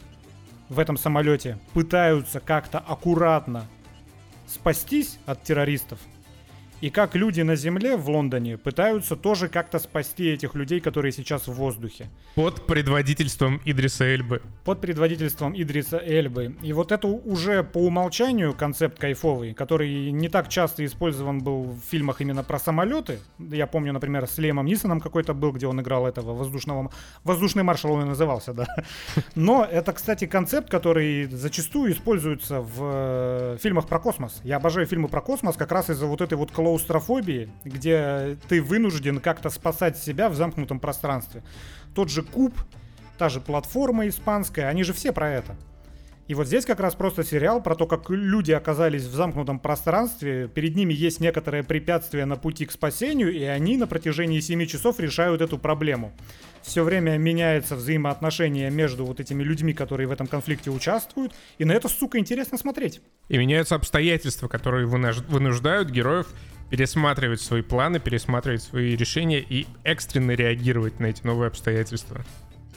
в этом самолете пытаются как-то аккуратно спастись от террористов, и как люди на земле в Лондоне пытаются тоже как-то спасти этих людей, которые сейчас в воздухе. Под предводительством Идриса Эльбы. Под предводительством Идриса Эльбы. И вот это уже по умолчанию концепт кайфовый, который не так часто использован был в фильмах именно про самолеты. Я помню, например, с Лемом Нисоном какой-то был, где он играл этого воздушного... Воздушный маршал он и назывался, да. Но это, кстати, концепт, который зачастую используется в э, фильмах про космос. Я обожаю фильмы про космос как раз из-за вот этой вот клаустрофобии, где ты вынужден как-то спасать себя в замкнутом пространстве. Тот же куб, та же платформа испанская, они же все про это. И вот здесь как раз просто сериал про то, как люди оказались в замкнутом пространстве, перед ними есть некоторое препятствие на пути к спасению, и они на протяжении 7 часов решают эту проблему. Все время меняется взаимоотношение между вот этими людьми, которые в этом конфликте участвуют, и на это, сука, интересно смотреть. И меняются обстоятельства, которые вынуждают героев пересматривать свои планы, пересматривать свои решения и экстренно реагировать на эти новые обстоятельства.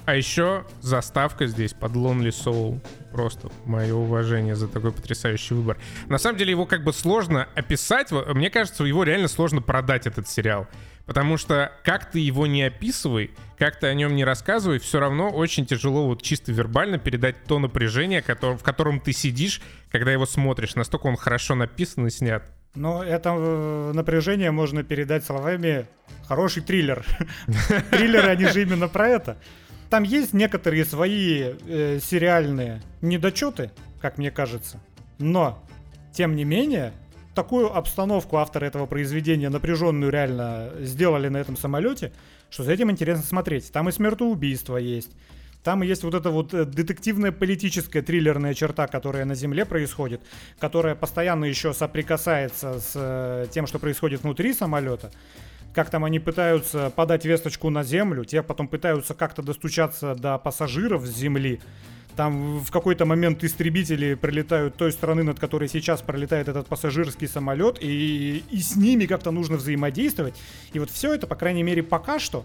А еще заставка здесь под Lonely Soul. Просто мое уважение за такой потрясающий выбор. На самом деле его как бы сложно описать. Мне кажется, его реально сложно продать, этот сериал. Потому что как ты его не описывай, как ты о нем не рассказывай, все равно очень тяжело вот чисто вербально передать то напряжение, в котором ты сидишь, когда его смотришь. Настолько он хорошо написан и снят. Но это э, напряжение можно передать словами «хороший триллер». Триллеры, они же именно про это. Там есть некоторые свои э, сериальные недочеты, как мне кажется. Но, тем не менее, такую обстановку авторы этого произведения, напряженную реально, сделали на этом самолете, что за этим интересно смотреть. Там и смертоубийство есть. Там есть вот эта вот э, детективная политическая триллерная черта, которая на Земле происходит, которая постоянно еще соприкасается с э, тем, что происходит внутри самолета как там они пытаются подать весточку на землю, те потом пытаются как-то достучаться до пассажиров с земли. Там в какой-то момент истребители прилетают той стороны, над которой сейчас пролетает этот пассажирский самолет, и, и с ними как-то нужно взаимодействовать. И вот все это, по крайней мере, пока что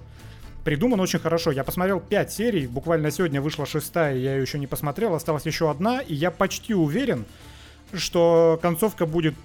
придуман очень хорошо. Я посмотрел 5 серий, буквально сегодня вышла шестая, я ее еще не посмотрел, осталась еще одна, и я почти уверен, что концовка будет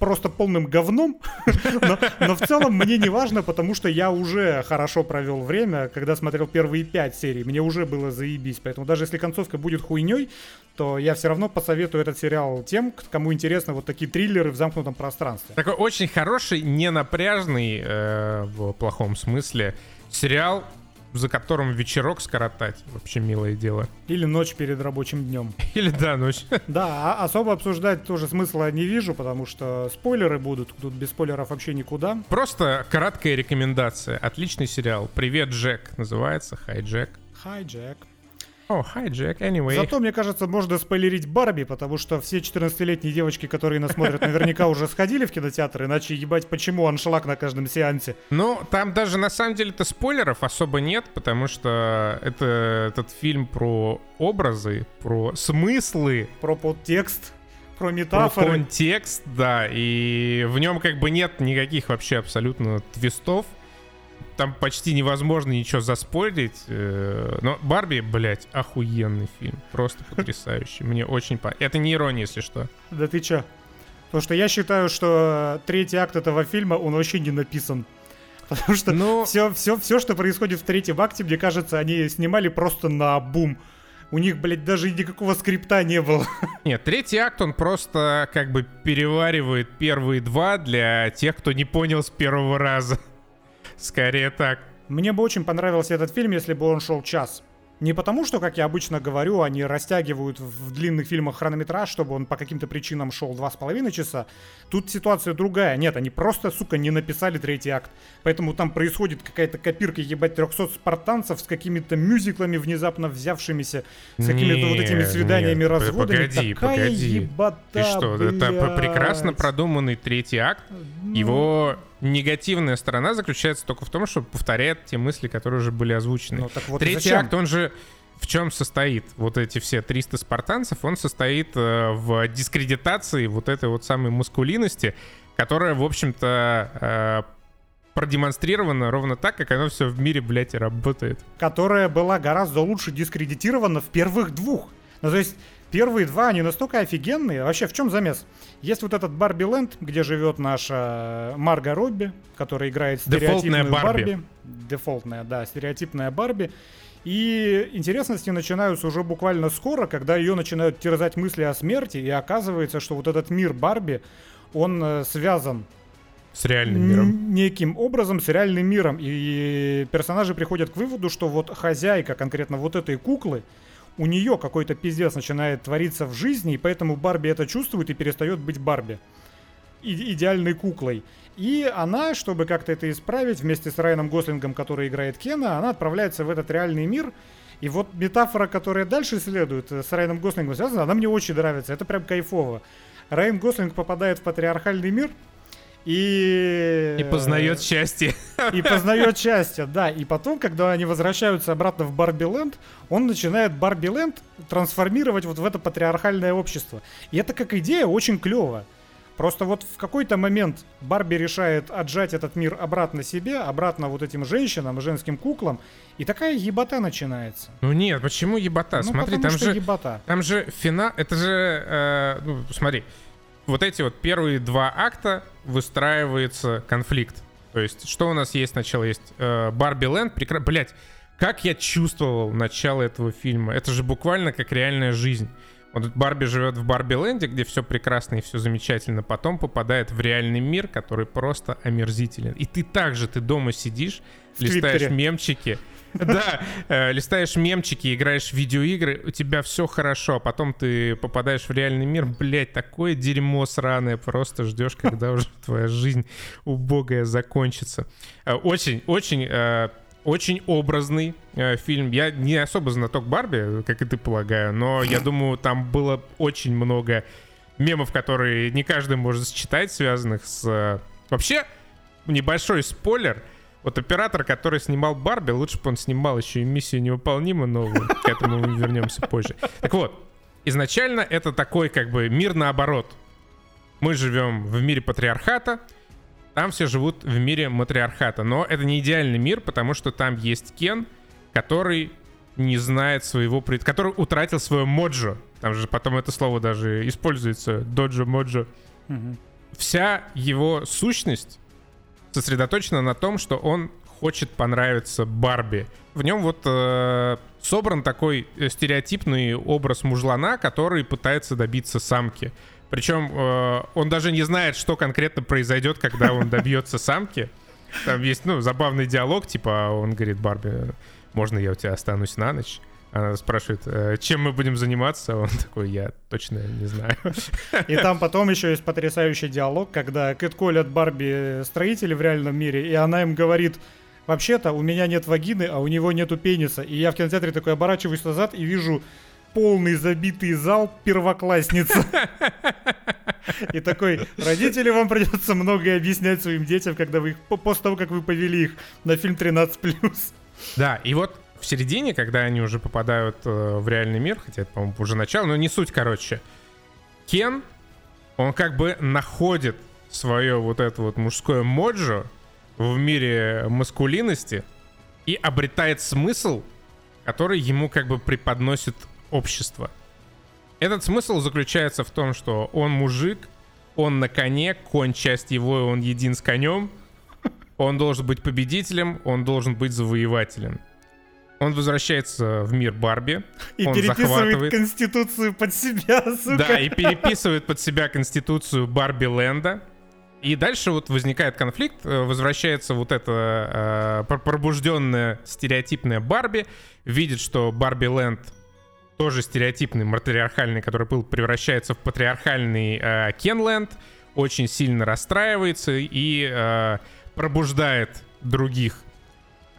просто полным говном, но, но в целом мне не важно, потому что я уже хорошо провел время, когда смотрел первые пять серий, мне уже было заебись, поэтому даже если концовка будет хуйней, то я все равно посоветую этот сериал тем, кому интересны вот такие триллеры в замкнутом пространстве. Такой очень хороший, ненапряжный, э, в плохом смысле, сериал за которым вечерок скоротать. Вообще милое дело. Или ночь перед рабочим днем. Или да, ночь. Да, а особо обсуждать тоже смысла не вижу, потому что спойлеры будут. Тут без спойлеров вообще никуда. Просто краткая рекомендация. Отличный сериал. Привет, Джек. Называется Хай Джек. Хай Джек. О, hi, Jack, anyway. Зато, мне кажется, можно спойлерить Барби, потому что все 14-летние девочки, которые нас смотрят, наверняка уже сходили в кинотеатр, иначе ебать, почему аншлаг на каждом сеансе. Ну, там даже на самом деле-то спойлеров особо нет, потому что это этот фильм про образы, про смыслы. Про подтекст про метафоры. Про контекст, да, и в нем как бы нет никаких вообще абсолютно твистов там почти невозможно ничего заспорить. Э, но Барби, блядь, охуенный фильм. Просто потрясающий. Мне очень понравился. Это не ирония, если что. Да ты чё? Потому что я считаю, что третий акт этого фильма, он вообще не написан. Потому что ну... все, все, все, что происходит в третьем акте, мне кажется, они снимали просто на бум. У них, блядь, даже никакого скрипта не было. Нет, третий акт, он просто как бы переваривает первые два для тех, кто не понял с первого раза. Скорее так. Мне бы очень понравился этот фильм, если бы он шел час. Не потому, что, как я обычно говорю, они растягивают в длинных фильмах хронометраж, чтобы он по каким-то причинам шел два с половиной часа. Тут ситуация другая. Нет, они просто, сука, не написали третий акт. Поэтому там происходит какая-то копирка, ебать, 300 спартанцев с какими-то мюзиклами внезапно взявшимися, с какими-то вот этими свиданиями, нет, разводами. Погоди, Такая погоди. Ебата, Ты что, блядь. это прекрасно продуманный третий акт. Ну... Его негативная сторона заключается только в том, что повторяет те мысли, которые уже были озвучены. Ну, так вот Третий зачем? акт, он же в чем состоит? Вот эти все 300 спартанцев, он состоит э, в дискредитации вот этой вот самой маскулинности, которая, в общем-то, э, продемонстрировано ровно так, как оно все в мире, блядь, и работает. Которая была гораздо лучше дискредитирована в первых двух. Ну, то есть, первые два, они настолько офигенные. Вообще, в чем замес? Есть вот этот Барби Ленд, где живет наша Марга Робби, которая играет стереотипную Дефолтная Барби. Барби. Дефолтная, да, стереотипная Барби. И интересности начинаются уже буквально скоро, когда ее начинают терзать мысли о смерти, и оказывается, что вот этот мир Барби, он э, связан С реальным миром. неким образом с реальным миром. И персонажи приходят к выводу, что вот хозяйка конкретно вот этой куклы, у нее какой-то пиздец начинает твориться в жизни, и поэтому Барби это чувствует и перестает быть Барби. И- идеальной куклой. И она, чтобы как-то это исправить, вместе с Райаном Гослингом, который играет Кена, она отправляется в этот реальный мир. И вот метафора, которая дальше следует, э, с Райаном Гослингом связана, она мне очень нравится. Это прям кайфово. Райан Гослинг попадает в патриархальный мир и... И познает счастье. И познает счастье, да. И потом, когда они возвращаются обратно в Барби Ленд, он начинает Барби Ленд трансформировать вот в это патриархальное общество. И это как идея очень клево. Просто вот в какой-то момент Барби решает отжать этот мир обратно себе, обратно вот этим женщинам, женским куклам, и такая ебота начинается. Ну нет, почему ебота? ну, Смотри, там же, ебота. там же финал, это же, э, ну, смотри, вот эти вот первые два акта выстраивается конфликт. То есть, что у нас есть сначала? Есть э, Ленд, прекра... Блять, как я чувствовал начало этого фильма. Это же буквально как реальная жизнь. Вот Барби живет в Барби Ленде, где все прекрасно и все замечательно, потом попадает в реальный мир, который просто омерзителен. И ты также, ты дома сидишь, листаешь Твиттере. мемчики, да, э, листаешь мемчики, играешь в видеоигры, у тебя все хорошо, а потом ты попадаешь в реальный мир, блять, такое дерьмо сраное, просто ждешь, когда уже твоя жизнь убогая закончится. Э, Очень, очень, э, очень образный э, фильм. Я не особо знаток Барби, как и ты полагаю, но я думаю, там было очень много мемов, которые не каждый может считать, связанных с... э, Вообще, небольшой спойлер. Вот оператор, который снимал Барби, лучше бы он снимал еще и миссию невыполнима, но к этому мы вернемся позже. Так вот, изначально это такой как бы мир наоборот. Мы живем в мире патриархата, там все живут в мире матриархата. Но это не идеальный мир, потому что там есть Кен, который не знает своего... пред- Который утратил свое моджо. Там же потом это слово даже используется. Доджо-моджо. Мгм. Вся его сущность сосредоточена на том, что он хочет понравиться Барби. В нем вот э, собран такой э, стереотипный образ мужлана, который пытается добиться самки. Причем э, он даже не знает, что конкретно произойдет, когда он добьется самки. Там есть, ну, забавный диалог, типа, он говорит, Барби, можно я у тебя останусь на ночь? Она спрашивает, «Э, чем мы будем заниматься? Он такой, я точно не знаю. И там потом еще есть потрясающий диалог, когда кэтколят Барби строители в реальном мире, и она им говорит, вообще-то у меня нет вагины, а у него нету пениса. И я в кинотеатре такой оборачиваюсь назад и вижу полный забитый зал первоклассницы. И такой, родители, вам придется многое объяснять своим детям, когда вы их, по- после того, как вы повели их на фильм 13+. Да, и вот в середине, когда они уже попадают э, в реальный мир, хотя это, по-моему, уже начало, но не суть, короче. Кен, он как бы находит свое вот это вот мужское моджо в мире маскулинности и обретает смысл, который ему как бы преподносит общество. Этот смысл заключается в том, что он мужик, он на коне, конь часть его, он един с конем. Он должен быть победителем, он должен быть завоевателем. Он возвращается в мир Барби. И он переписывает захватывает... конституцию под себя, сука. Да, и переписывает под себя конституцию Барби Ленда. И дальше вот возникает конфликт, э, возвращается вот эта э, пр- пробужденная стереотипная Барби, видит, что Барби Ленд тоже стереотипный, матриархальный, который был, превращается в патриархальный э, Кенленд, очень сильно расстраивается и э, пробуждает других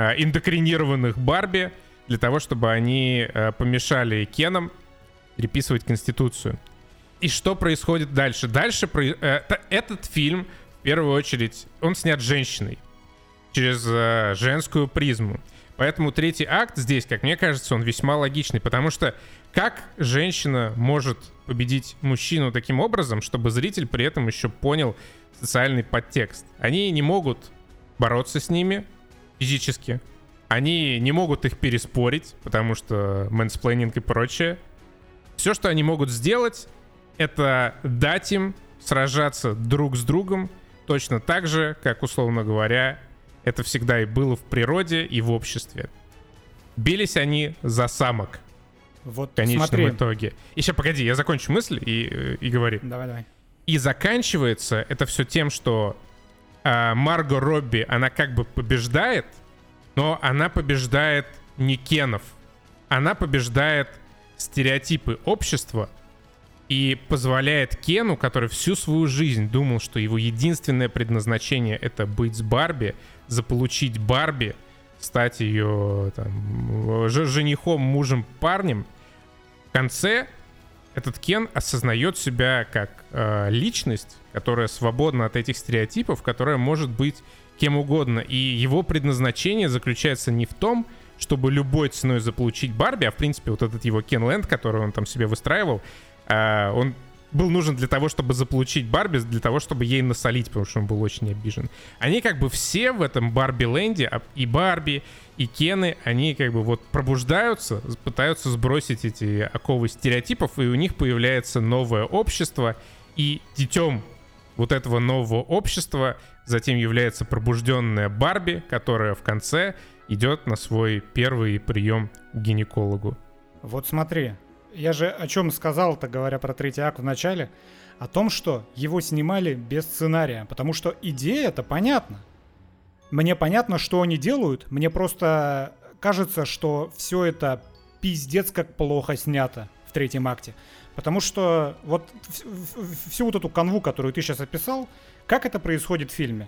э, индокринированных Барби для того, чтобы они э, помешали Кенам переписывать Конституцию. И что происходит дальше? Дальше про- э, этот фильм, в первую очередь, он снят женщиной через женскую призму. Поэтому третий акт здесь, как мне кажется, он весьма логичный, потому что как женщина может победить мужчину таким образом, чтобы зритель при этом еще понял социальный подтекст? Они не могут бороться с ними физически. Они не могут их переспорить, потому что мэнсплейнинг и прочее. Все, что они могут сделать, это дать им сражаться друг с другом точно так же, как, условно говоря, это всегда и было в природе и в обществе. Бились они за самок. Вот В конечном смотри. итоге. Еще погоди, я закончу мысль и, э, и говори. Давай, давай. И заканчивается это все тем, что а, Марго Робби, она как бы побеждает, но она побеждает не Кенов. Она побеждает стереотипы общества и позволяет Кену, который всю свою жизнь думал, что его единственное предназначение это быть с Барби, заполучить Барби, стать ее там, женихом, мужем, парнем, в конце этот Кен осознает себя как э, личность, которая свободна от этих стереотипов, которая может быть кем угодно. И его предназначение заключается не в том, чтобы любой ценой заполучить Барби, а в принципе вот этот его Кен Ленд, который он там себе выстраивал, э, он был нужен для того, чтобы заполучить Барби, для того, чтобы ей насолить, потому что он был очень обижен. Они как бы все в этом Барби-ленде, а и Барби, и Кены, они как бы вот пробуждаются, пытаются сбросить эти оковы стереотипов, и у них появляется новое общество, и детем вот этого нового общества затем является пробужденная Барби, которая в конце идет на свой первый прием к гинекологу. Вот смотри, я же о чем сказал-то, говоря про третий акт в начале, о том, что его снимали без сценария, потому что идея-то понятна. Мне понятно, что они делают, мне просто кажется, что все это пиздец как плохо снято в третьем акте. Потому что вот всю вот эту канву, которую ты сейчас описал, как это происходит в фильме?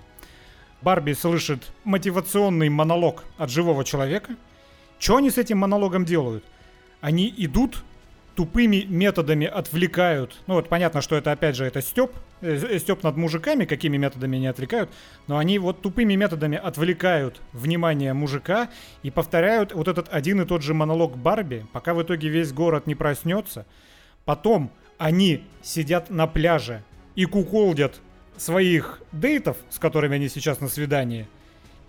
Барби слышит мотивационный монолог от живого человека. Что они с этим монологом делают? Они идут тупыми методами отвлекают. Ну вот понятно, что это опять же это степ, степ над мужиками, какими методами они отвлекают, но они вот тупыми методами отвлекают внимание мужика и повторяют вот этот один и тот же монолог Барби, пока в итоге весь город не проснется. Потом они сидят на пляже и куколдят своих дейтов, с которыми они сейчас на свидании.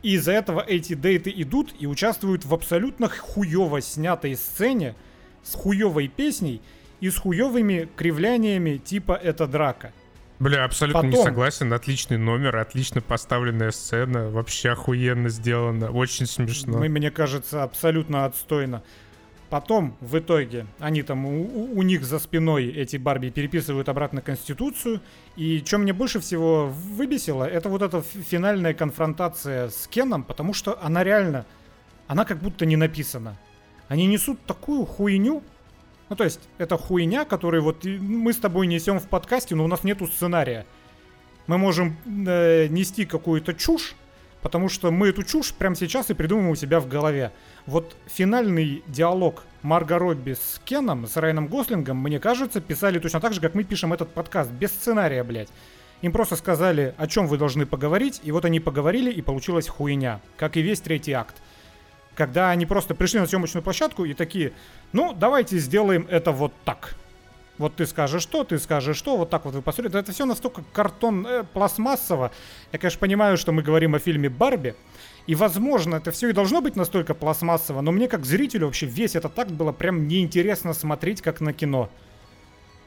И из-за этого эти дейты идут и участвуют в абсолютно хуево снятой сцене с хуевой песней и с хуевыми кривляниями типа «это драка». Бля, абсолютно не Потом. согласен. Отличный номер, отлично поставленная сцена. Вообще охуенно сделано. Очень смешно. Мы, мне кажется, абсолютно отстойно. Потом, в итоге, они там, у, у- них за спиной эти Барби переписывают обратно Конституцию. И что мне больше всего выбесило, это вот эта финальная конфронтация с Кеном, потому что она реально, она как будто не написана. Они несут такую хуйню, ну то есть, это хуйня, которую вот мы с тобой несем в подкасте, но у нас нету сценария. Мы можем э, нести какую-то чушь, потому что мы эту чушь прямо сейчас и придумываем у себя в голове. Вот финальный диалог Марго Робби с Кеном, с Райаном Гослингом, мне кажется, писали точно так же, как мы пишем этот подкаст, без сценария, блядь. Им просто сказали, о чем вы должны поговорить, и вот они поговорили, и получилась хуйня, как и весь третий акт. Когда они просто пришли на съемочную площадку и такие, ну, давайте сделаем это вот так. Вот ты скажешь что, ты скажешь что, вот так вот вы посмотрите. Это все настолько картон э, пластмассово. Я, конечно, понимаю, что мы говорим о фильме Барби. И, возможно, это все и должно быть настолько пластмассово, но мне как зрителю вообще весь этот акт было прям неинтересно смотреть, как на кино.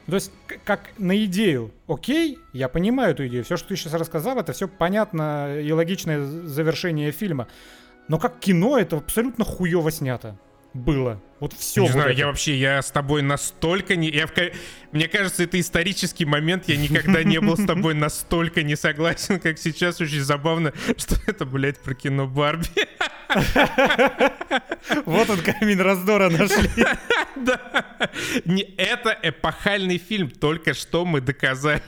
То есть, как на идею, окей, я понимаю эту идею, все, что ты сейчас рассказал, это все понятно и логичное завершение фильма. Но как кино это абсолютно хуево снято было. Вот все. не знаю, я вообще, я с тобой настолько не... Я в Мне кажется, это исторический момент, я никогда не был с тобой настолько не согласен, как сейчас. Очень забавно, что это, блядь, про кино Барби. Вот он камень раздора нашли. Да. Не, это эпохальный фильм, только что мы доказали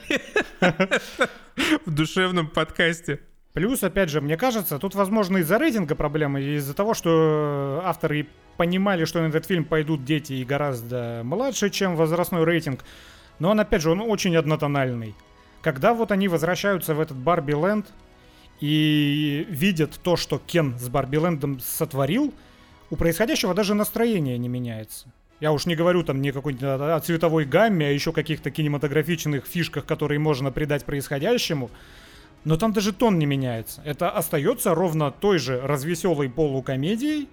в душевном подкасте. Плюс, опять же, мне кажется, тут, возможно, из-за рейтинга проблемы, из-за того, что авторы понимали, что на этот фильм пойдут дети и гораздо младше, чем возрастной рейтинг. Но он, опять же, он очень однотональный. Когда вот они возвращаются в этот Барби Ленд и видят то, что Кен с Барби Лендом сотворил, у происходящего даже настроение не меняется. Я уж не говорю там не какой-нибудь о о цветовой гамме, а еще каких-то кинематографичных фишках, которые можно придать происходящему. Но там даже тон не меняется. Это остается ровно той же развеселой полукомедией.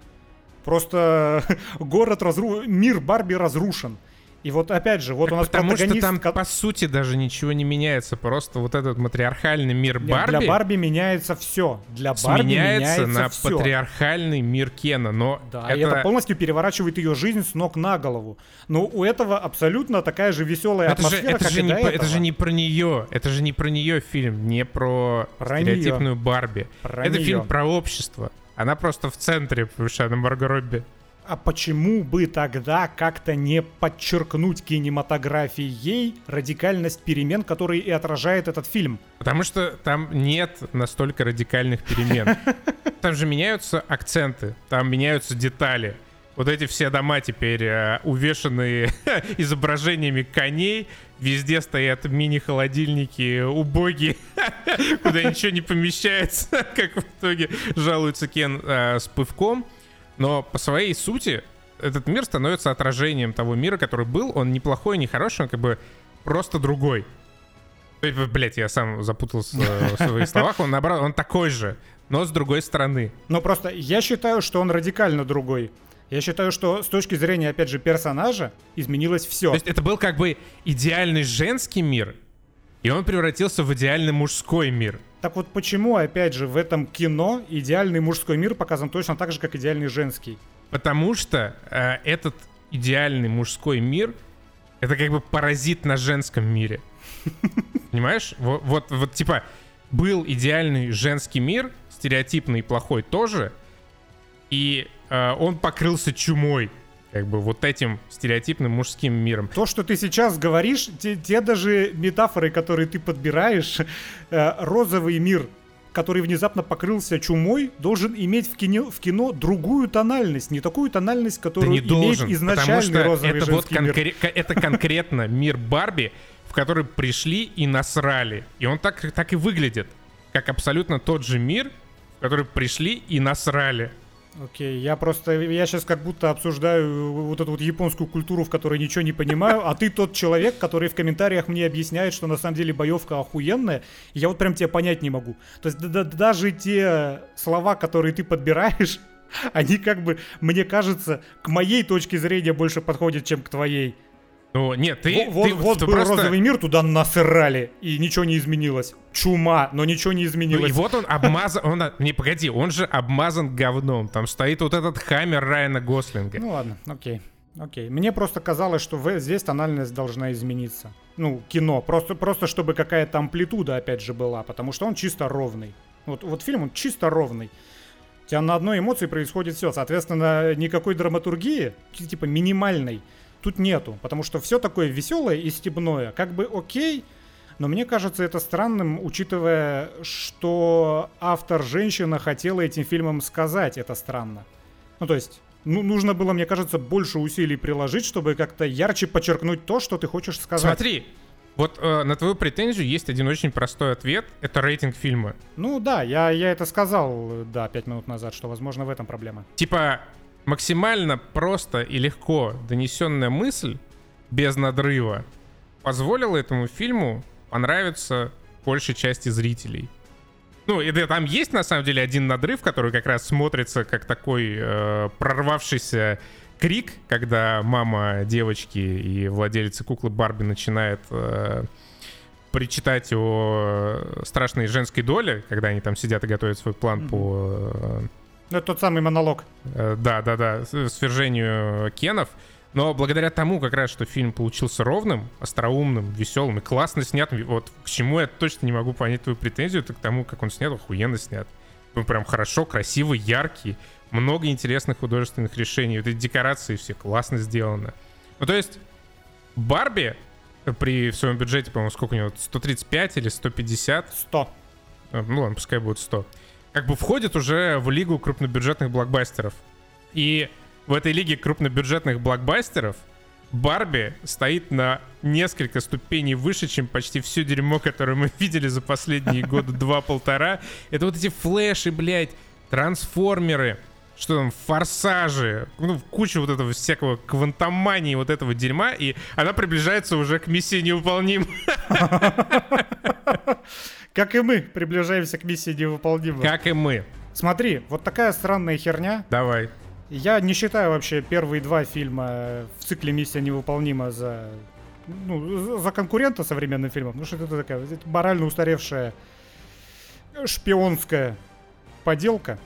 Просто город разру... мир Барби разрушен. И вот опять же, вот Так у нас потому что там, ко- по сути, даже ничего не меняется. Просто вот этот матриархальный мир Нет, Барби, Для Барби меняется все. Для Барби сменяется меняется, на все. патриархальный мир Кена. Но Да, и это полностью переворачивает ее жизнь с ног на голову. Но у этого абсолютно такая же веселая это же, атмосфера, это, как же и не, до про- это этого. же не про нее. Это же не про нее фильм, не про, Про стереотипную Барби. Про это неё. фильм про общество. Она просто в центре, потому что она Марго Робби. А почему бы тогда как-то не подчеркнуть кинематографией радикальность перемен, которые и отражает этот фильм? Потому что там нет настолько радикальных перемен. Там же меняются акценты, там меняются детали. Вот эти все дома теперь э, увешанные изображениями коней, везде стоят мини-холодильники убогие, куда ничего не помещается, как в итоге жалуется Кен э, с пывком. Но по своей сути этот мир становится отражением того мира, который был. Он не плохой, не хороший, он как бы просто другой. Блять, я сам запутался э, в своих словах. Он наоборот, он такой же, но с другой стороны. Но просто я считаю, что он радикально другой. Я считаю, что с точки зрения, опять же, персонажа изменилось все. То есть это был как бы идеальный женский мир, и он превратился в идеальный мужской мир. Так вот почему, опять же, в этом кино идеальный мужской мир показан точно так же, как идеальный женский? Потому что э, этот идеальный мужской мир это как бы паразит на женском мире. Понимаешь? Вот, вот, вот типа был идеальный женский мир, стереотипный и плохой тоже, и он покрылся чумой, как бы вот этим стереотипным мужским миром. То, что ты сейчас говоришь, те, те даже метафоры, которые ты подбираешь, э, розовый мир, который внезапно покрылся чумой, должен иметь в кино, в кино другую тональность, не такую тональность, Да которую не имеет должен, потому изначальный что розовый это вот мир. конкре- ко- это конкретно мир Барби, в который пришли и насрали. И он так, так и выглядит, как абсолютно тот же мир, в который пришли и насрали. Окей, я просто, я сейчас как будто обсуждаю вот эту вот японскую культуру, в которой ничего не понимаю, а ты тот человек, который в комментариях мне объясняет, что на самом деле боевка охуенная, и я вот прям тебя понять не могу. То есть да- да- даже те слова, которые ты подбираешь, они как бы, мне кажется, к моей точке зрения больше подходят, чем к твоей. Ну, нет, ты, Во- вот ты- вот ты был просто... розовый мир, туда насрали, и ничего не изменилось. Чума, но ничего не Ну, изменилось. и вот он обмазан... Он, не, погоди, он же обмазан говном. Там стоит вот этот хаммер Райана Гослинга. Ну ладно, окей. Окей. Мне просто казалось, что в- здесь тональность должна измениться. Ну, кино. Просто, просто чтобы какая-то амплитуда, опять же, была. Потому что он чисто ровный. Вот, вот фильм, он чисто ровный. У тебя на одной эмоции происходит все. Соответственно, никакой драматургии, ти- типа минимальной, тут нету. Потому что все такое веселое и стебное. Как бы окей, но мне кажется это странным, учитывая, что автор женщина хотела этим фильмом сказать. Это странно. Ну, то есть, ну, нужно было, мне кажется, больше усилий приложить, чтобы как-то ярче подчеркнуть то, что ты хочешь сказать. Смотри, вот э, на твою претензию есть один очень простой ответ. Это рейтинг фильма. Ну да, я, я это сказал, э, да, пять минут назад, что, возможно, в этом проблема. Типа, максимально просто и легко донесенная мысль, без надрыва, позволила этому фильму понравиться большей части зрителей. Ну, и да, там есть на самом деле один надрыв, который как раз смотрится как такой э, прорвавшийся крик, когда мама девочки и владелица куклы Барби начинает э, причитать о страшной женской доле, когда они там сидят и готовят свой план по э, Ну, это тот самый монолог. Э, Да, да, да, с- свержению Кенов. Но благодаря тому, как раз, что фильм получился ровным, остроумным, веселым и классно снятым, вот к чему я точно не могу понять твою претензию, это к тому, как он снят, охуенно снят. Он прям хорошо, красивый, яркий, много интересных художественных решений, вот эти декорации все классно сделаны. Ну, то есть, Барби при своем бюджете, по-моему, сколько у него, 135 или 150, 100. а, Ну ладно, пускай будет 100. Как бы входит уже в лигу крупнобюджетных блокбастеров. И в этой лиге крупнобюджетных блокбастеров Барби стоит на несколько ступеней выше, чем почти все дерьмо, которое мы видели за последние года два-полтора. Это вот эти флеши, блядь, трансформеры, что там, форсажи, ну, куча вот этого всякого квантомании, вот этого дерьма, и она приближается уже к миссии невыполним. Как и мы приближаемся к миссии невыполнима. Как и мы. Смотри, вот такая странная херня. Давай. Я не считаю вообще первые два фильма в цикле «Миссия невыполнима» за, ну, за конкурента современным фильмом, потому что это такая морально устаревшая шпионская поделка.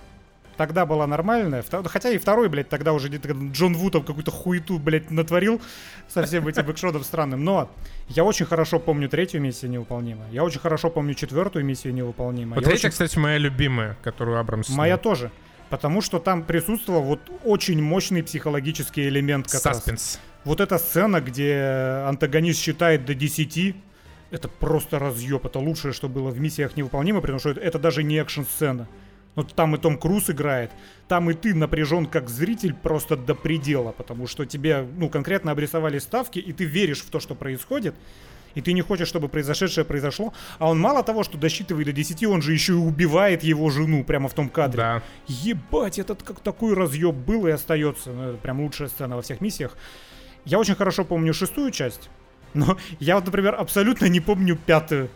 Тогда была нормальная, хотя и второй, блядь, тогда уже где-то Джон Ву там какую-то хуету, блядь, натворил со всем этим экшоном странным. Но я очень хорошо помню третью миссию невыполнима. Я очень хорошо помню четвертую миссию невыполнима. Вот я третья, очень... кстати, моя любимая, которую Абрамс Моя тоже. Потому что там присутствовал вот очень мощный психологический элемент как Саспенс. раз. Вот эта сцена, где антагонист считает до 10, это просто разъеб. Это лучшее, что было в миссиях невыполнимо, потому что это даже не экшн-сцена. Ну, там и Том Круз играет, там и ты напряжен как зритель просто до предела, потому что тебе, ну, конкретно обрисовали ставки, и ты веришь в то, что происходит, и ты не хочешь, чтобы произошедшее произошло, а он мало того, что досчитывает до 10, он же еще и убивает его жену прямо в том кадре. Да. Ебать, этот как такой разъеб был и остается. Ну, это прям лучшая сцена во всех миссиях. Я очень хорошо помню шестую часть, но я вот, например, абсолютно не помню пятую.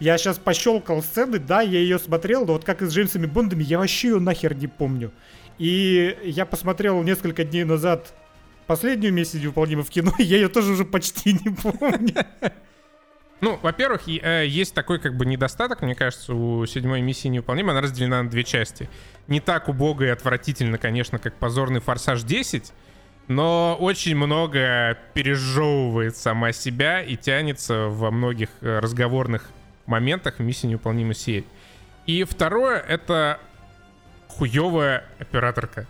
Я сейчас пощелкал сцены, да, я ее смотрел, но вот как и с Джеймсами Бондами, я вообще ее нахер не помню. И я посмотрел несколько дней назад последнюю миссию невыполнима в кино, я ее тоже уже почти не помню. Ну, во-первых, э, есть такой как бы недостаток, мне кажется, у седьмой миссии невыполнима. Она разделена на две части. Не так убого и отвратительно, конечно, как позорный «Форсаж 10», но очень много пережевывает сама себя и тянется во многих э, разговорных моментах миссии невыполнимой серии. И второе — это хуевая операторка.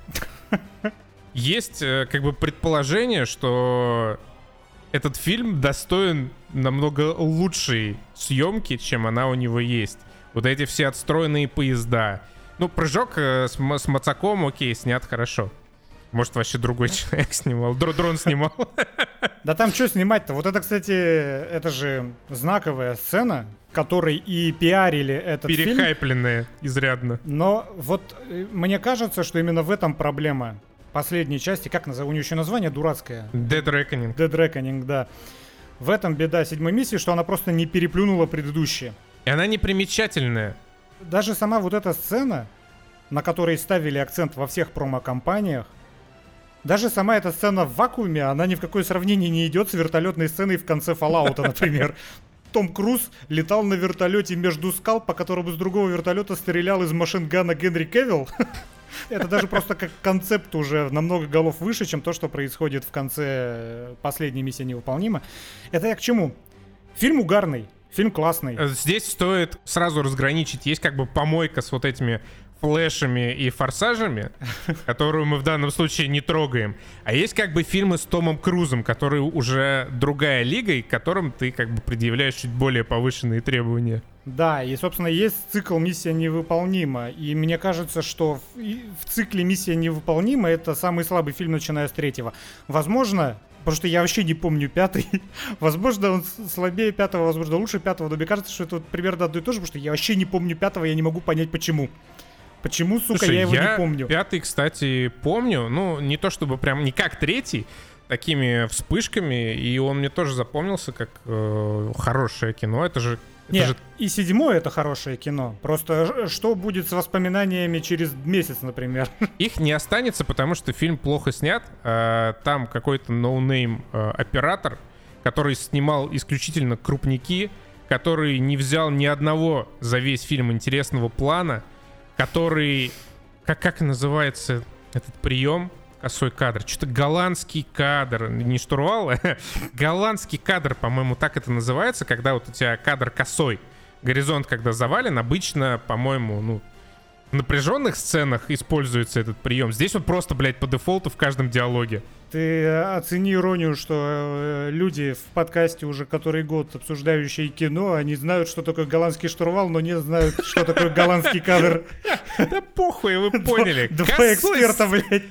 Есть э, как бы предположение, что этот фильм достоин намного лучшей съемки, чем она у него есть. Вот эти все отстроенные поезда. Ну, прыжок э, с, с Мацаком, окей, снят хорошо. Может, вообще другой человек снимал. Др дрон снимал. Да там что снимать-то? Вот это, кстати, это же знаковая сцена, которой и пиарили этот фильм. Перехайпленная изрядно. Но вот э, мне кажется, что именно в этом проблема последней части, как назову, у нее еще название дурацкое. Dead Reckoning. Dead Reckoning, да. В этом беда седьмой миссии, что она просто не переплюнула предыдущие. И она непримечательная. Даже сама вот эта сцена, на которой ставили акцент во всех промо-компаниях, даже сама эта сцена в вакууме, она ни в какое сравнение не идет с вертолетной сценой в конце Fallout, например. Том Круз летал на вертолете между скал, по которому с другого вертолета стрелял из машин-гана Генри Кевилл. Это даже просто как концепт уже намного голов выше, чем то, что происходит в конце последней миссии невыполнима. Это я к чему? Фильм угарный, фильм классный. Э, здесь стоит сразу разграничить. Есть как бы помойка с вот этими флешами и форсажами, которую мы в данном случае не трогаем. А есть как бы фильмы с Томом Крузом, которые уже другая лига, и к которым ты как бы предъявляешь чуть более повышенные требования. Да, и, собственно, есть цикл «Миссия невыполнима». И мне кажется, что в, в цикле «Миссия невыполнима» это самый слабый фильм, начиная с третьего. Возможно, потому что я вообще не помню пятый. возможно, он слабее пятого, возможно, лучше пятого, но мне кажется, что это вот примерно одно и то же, потому что я вообще не помню пятого, я не могу понять, почему. Почему, сука, Слушай, я его я не помню? Пятый, кстати, помню. Ну, не то чтобы прям не как третий, такими вспышками, и он мне тоже запомнился как э, хорошее кино. Это же это Нет, же... и седьмое это хорошее кино. Просто что будет с воспоминаниями через месяц, например? Их не останется, потому что фильм плохо снят. А, там какой-то no name no оператор, который снимал исключительно крупники, который не взял ни одного за весь фильм интересного плана, который... Как, как называется этот прием? Косой кадр. Что-то голландский кадр. Не штурвал, а голландский кадр, по-моему, так это называется, когда вот у тебя кадр косой. Горизонт, когда завален, обычно, по-моему, ну, в напряженных сценах используется этот прием. Здесь вот просто, блядь, по дефолту в каждом диалоге. Ты оцени иронию, что э, люди в подкасте уже который год обсуждающие кино, они знают, что такое голландский штурвал, но не знают, что такое голландский кадр. Да похуй, вы поняли. Два эксперта, блядь.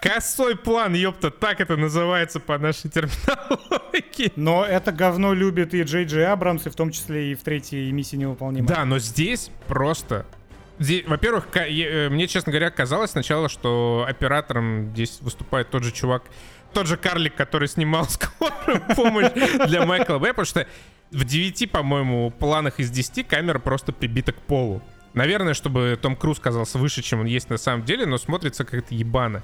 Косой план, ёпта, так это называется по нашей терминологии. Но это говно любит и Джей Джей Абрамс, и в том числе и в третьей миссии невыполнима. Да, но здесь просто во-первых, э, мне, честно говоря, казалось сначала, что оператором здесь выступает тот же чувак, тот же карлик, который снимал скорую помощь для Майкла Б, потому что в 9, по-моему, планах из 10 камера просто прибита к полу. Наверное, чтобы Том Круз казался выше, чем он есть на самом деле, но смотрится как-то ебано.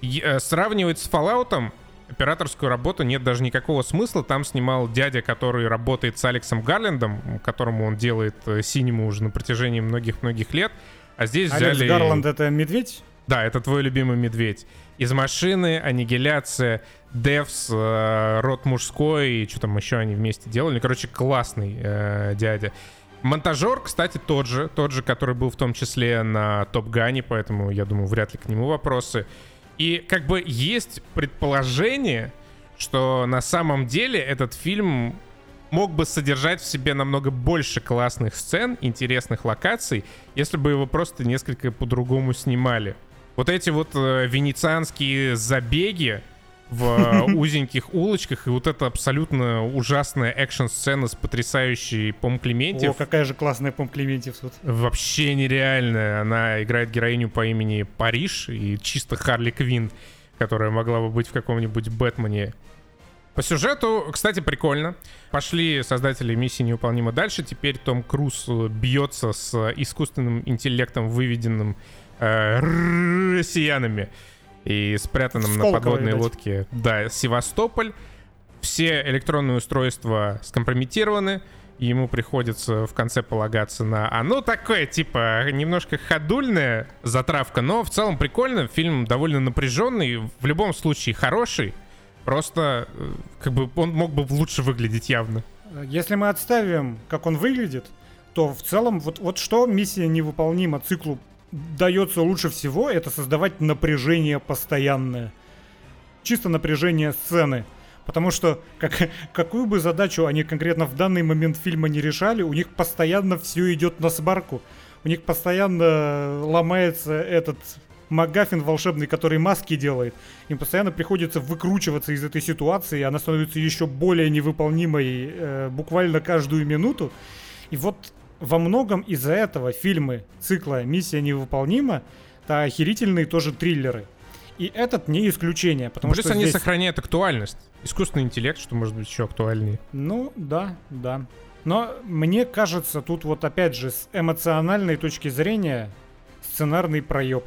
Е- э, сравнивать с Fallout операторскую работу нет даже никакого смысла. Там снимал дядя, который работает с Алексом Гарлендом, которому он делает э, синему уже на протяжении многих-многих лет. А здесь Алекс взяли... Гарланд это медведь? Да, это твой любимый медведь. Из машины, аннигиляция, Девс, э, род мужской, и что там еще они вместе делали. Короче, классный э, дядя. Монтажер, кстати, тот же, тот же, который был в том числе на Топ Гане, поэтому я думаю, вряд ли к нему вопросы. И как бы есть предположение, что на самом деле этот фильм мог бы содержать в себе намного больше классных сцен, интересных локаций, если бы его просто несколько по-другому снимали. Вот эти вот э, венецианские забеги, в узеньких улочках, и вот эта абсолютно ужасная экшн-сцена с потрясающей Пом Клементьев. О, какая же классная Пом Клементьев тут. Вообще нереальная. Она играет героиню по имени Париж, и чисто Харли Квин, которая могла бы быть в каком-нибудь Бэтмене. По сюжету, кстати, прикольно. Пошли создатели миссии невыполнимо дальше. Теперь Том Круз бьется с искусственным интеллектом, выведенным россиянами и спрятанном на подводной лодке, да, Севастополь. Все электронные устройства скомпрометированы, ему приходится в конце полагаться на... А ну, такое, типа, немножко ходульная затравка, но в целом прикольно. Фильм довольно напряженный, в любом случае хороший. Просто, как бы, он мог бы лучше выглядеть явно. Если мы отставим, как он выглядит, то в целом вот, вот что миссия невыполнима циклу дается лучше всего, это создавать напряжение постоянное. Чисто напряжение сцены. Потому что как, какую бы задачу они конкретно в данный момент фильма не решали, у них постоянно все идет на сварку. У них постоянно ломается этот Магафин волшебный, который маски делает. Им постоянно приходится выкручиваться из этой ситуации, она становится еще более невыполнимой э, буквально каждую минуту. И вот во многом из-за этого фильмы цикла «Миссия невыполнима» это охерительные тоже триллеры. И этот не исключение, потому Плюс что они здесь... сохраняют актуальность. Искусственный интеллект, что может быть еще актуальнее. Ну, да, да. Но мне кажется, тут вот опять же с эмоциональной точки зрения сценарный проеб.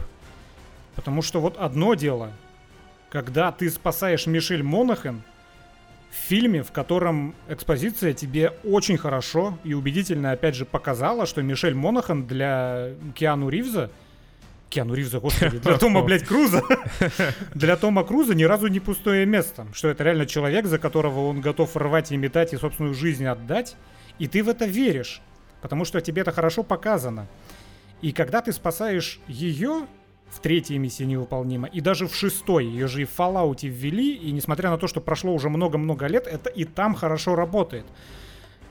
Потому что вот одно дело, когда ты спасаешь Мишель Монахен, в фильме, в котором экспозиция тебе очень хорошо и убедительно, опять же, показала, что Мишель Монахан для Киану Ривза Киану Ривза, господи, для Тома, блядь, Круза. Для Тома Круза ни разу не пустое место. Что это реально человек, за которого он готов рвать и метать и собственную жизнь отдать. И ты в это веришь. Потому что тебе это хорошо показано. И когда ты спасаешь ее, в третьей миссии невыполнима, и даже в шестой, ее же и в Fallout ввели, и несмотря на то, что прошло уже много-много лет, это и там хорошо работает.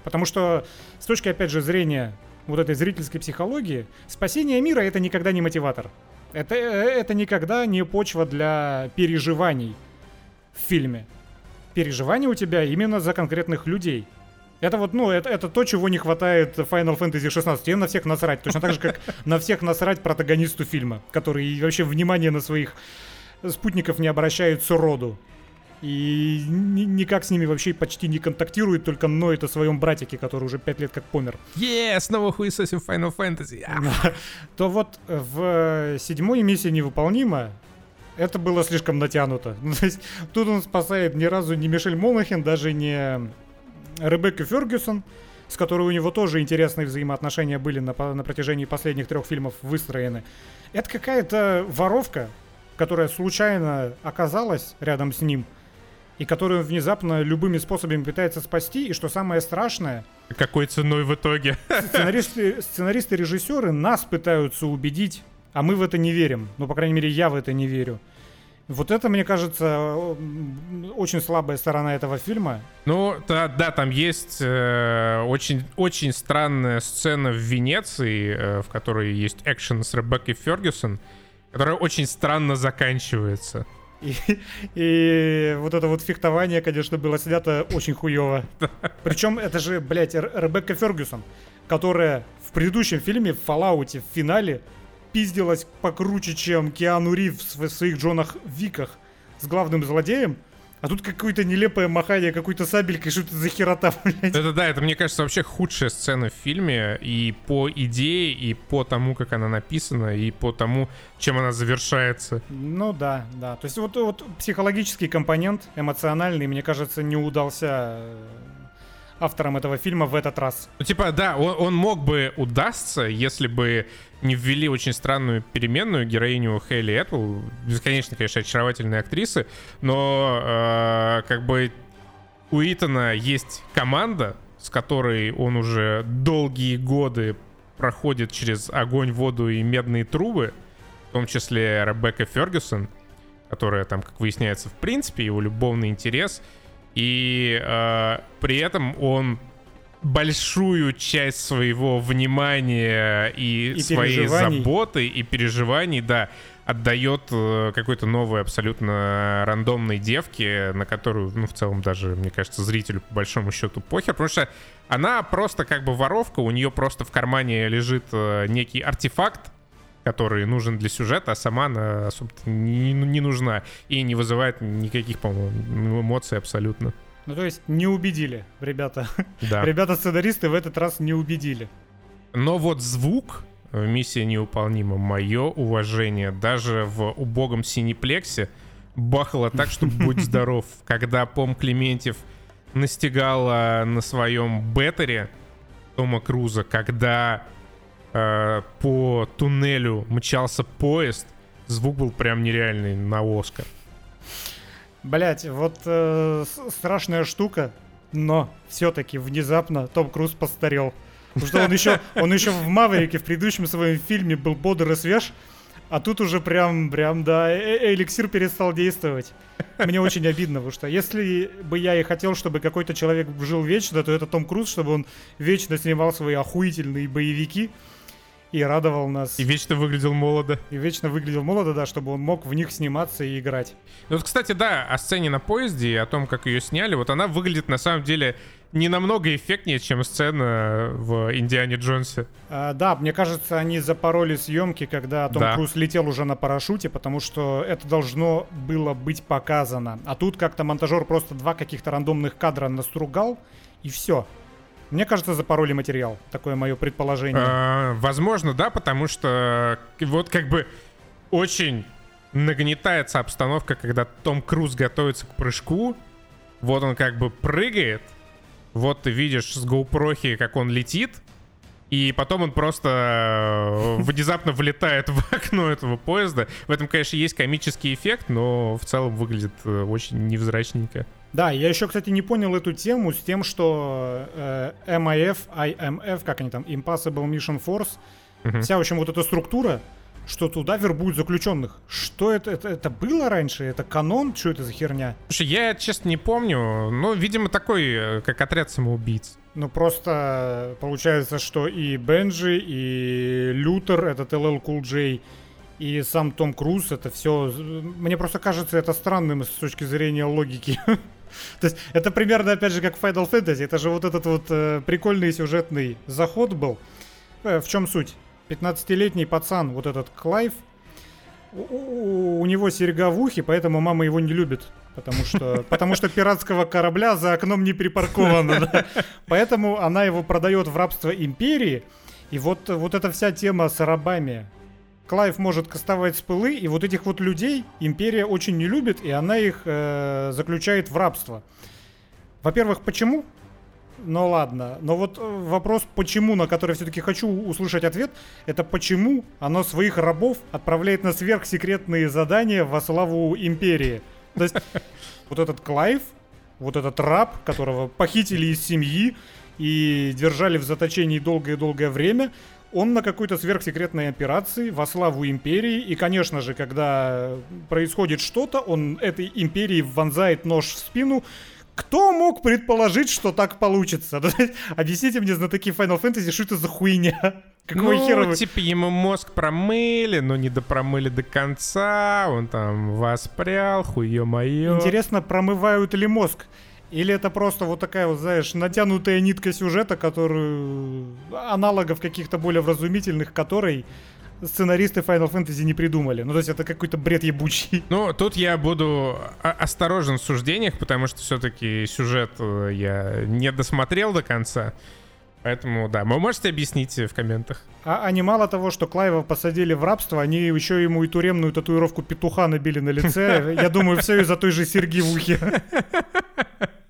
Потому что с точки, опять же, зрения вот этой зрительской психологии, спасение мира это никогда не мотиватор. Это, это никогда не почва для переживаний в фильме. Переживания у тебя именно за конкретных людей. Это вот, ну, это, это то, чего не хватает Final Fantasy 16. Им на всех насрать. Точно так же, как на всех насрать протагонисту фильма, который вообще внимание на своих спутников не обращает с роду. И ни, никак с ними вообще почти не контактирует, только ноет о своем братике, который уже пять лет как помер. Е, снова хуесосим Final Fantasy. То вот в седьмой миссии невыполнима это было слишком натянуто. Ну, то есть тут он спасает ни разу не Мишель Монахин, даже не Ребекка Фергюсон, с которой у него тоже интересные взаимоотношения были на, на протяжении последних трех фильмов выстроены. Это какая-то воровка, которая случайно оказалась рядом с ним, и которую внезапно любыми способами пытается спасти, и что самое страшное... Какой ценой в итоге? Сценаристы, сценаристы режиссеры нас пытаются убедить, а мы в это не верим. Ну, по крайней мере, я в это не верю. Вот это, мне кажется, очень слабая сторона этого фильма. Ну, да, да там есть э, очень, очень странная сцена в Венеции, э, в которой есть экшен с Ребеккой Фергюсон, которая очень странно заканчивается. И, и вот это вот фехтование, конечно, было снято очень хуево. Причем это же, блядь, Ребекка Фергюсон, которая в предыдущем фильме, в Fallout, в финале, пиздилась покруче, чем Киану Ривз в своих Джонах Виках с главным злодеем, а тут какое-то нелепое махание какой-то сабелькой, что это за херота, блядь. Это да, это, мне кажется, вообще худшая сцена в фильме и по идее, и по тому, как она написана, и по тому, чем она завершается. Ну да, да. То есть вот, вот психологический компонент, эмоциональный, мне кажется, не удался э, автором этого фильма в этот раз. Ну, типа, да, он, он мог бы удастся, если бы не ввели очень странную переменную героиню Хейли Этвелл, бесконечно, конечно, очаровательной актрисы, но э, как бы у Итана есть команда, с которой он уже долгие годы проходит через огонь, воду и медные трубы, в том числе Ребекка Фергюсон, которая там, как выясняется, в принципе, его любовный интерес — и э, при этом он большую часть своего внимания и, И своей заботы и переживаний, да, отдает э, какой-то новой абсолютно рандомной девке, на которую, ну, в целом даже, мне кажется, зрителю по большому счету похер, потому что она просто как бы воровка, у нее просто в кармане лежит э, некий артефакт, который нужен для сюжета, а сама она особо не, не нужна и не вызывает никаких, по-моему, эмоций абсолютно. Ну то есть не убедили, ребята. Да. Ребята-сценаристы в этот раз не убедили. Но вот звук в «Миссия невыполнима», мое уважение, даже в убогом синеплексе бахало так, что будь здоров. Когда Пом Клементьев настигала на своем беттере Тома Круза, когда э, по туннелю мчался поезд, звук был прям нереальный на Оскар. Блять, вот э, страшная штука, но все-таки внезапно Том Круз постарел. Потому что он еще, он еще в Маврике в предыдущем своем фильме был бодр и свеж, а тут уже прям, прям, да, э- э- эликсир перестал действовать. Мне очень обидно, потому что если бы я и хотел, чтобы какой-то человек жил вечно, то это Том Круз, чтобы он вечно снимал свои охуительные боевики и радовал нас. И вечно выглядел молодо. И вечно выглядел молодо, да, чтобы он мог в них сниматься и играть. Ну вот, кстати, да, о сцене на поезде и о том, как ее сняли, вот она выглядит на самом деле не намного эффектнее, чем сцена в Индиане Джонсе. А, да, мне кажется, они запороли съемки, когда Том Да. Круз летел уже на парашюте, потому что это должно было быть показано. А тут как-то монтажер просто два каких-то рандомных кадра настругал, и все. Мне кажется, запороли материал. Такое мое предположение. А, возможно, да, потому что вот как бы очень нагнетается обстановка, когда Том Круз готовится к прыжку. Вот он как бы прыгает. Вот ты видишь с GoPro, как он летит. И потом он просто э, внезапно влетает в окно этого поезда. В этом, конечно, есть комический эффект, но в целом выглядит э, очень невзрачненько. Да, я еще, кстати, не понял эту тему с тем, что э, MIF, IMF, как они там, Impossible Mission Force, Мгм. вся, в общем, вот эта структура, что туда вербуют заключенных. Что это, это? Это было раньше? Это канон? Что это за херня? Слушай, я, честно, не помню. Ну, видимо, такой, э, как отряд самоубийц. Ну, просто получается, что и Бенджи, и Лютер, этот LL Cool J, и сам Том Круз, это все... Мне просто кажется это странным с точки зрения логики. То есть это примерно, опять же, как Final Fantasy. Это же вот этот вот э, прикольный сюжетный заход был. Э, в чем суть? 15-летний пацан, вот этот Клайв, у, у- у него серьга в ухе, поэтому мама его не любит. Потому что, потому что пиратского корабля за окном не припарковано. да. Поэтому она его продает в рабство империи. И вот, вот эта вся тема с рабами. Клайв может кастовать spell ы, и вот этих вот людей империя очень не любит, и она их э, заключает в рабство. Во-первых, почему? Ну ладно, но вот э, вопрос почему, на который все-таки хочу услышать ответ, это почему оно своих рабов отправляет на сверхсекретные задания во славу империи. То есть вот этот Клайв, вот этот раб, которого похитили из семьи и держали в заточении долгое-долгое время, он на какой-то сверхсекретной операции во славу империи, и, конечно же, когда происходит что-то, он этой империи вонзает нож в спину. Кто мог предположить, что так получится? Объясните мне, знатоки Final Fantasy, что это за хуйня? Какого ну, хера вы... типа ему мозг промыли, но не допромыли до конца, он там воспрял, хуе мое. Интересно, промывают ли мозг? Или это просто вот такая вот, знаешь, натянутая нитка сюжета, которую... аналогов каких-то более вразумительных, которой сценаристы Final Fantasy не придумали. Ну, то есть это какой-то бред ебучий. Ну, тут я буду осторожен в суждениях, потому что все-таки сюжет э, я не досмотрел до конца. Поэтому, да, вы можете объяснить в комментах? А они мало того, что Клайва посадили в рабство, они еще ему и тюремную татуировку петуха набили на лице. Я думаю, все из-за той же серьги в ухе.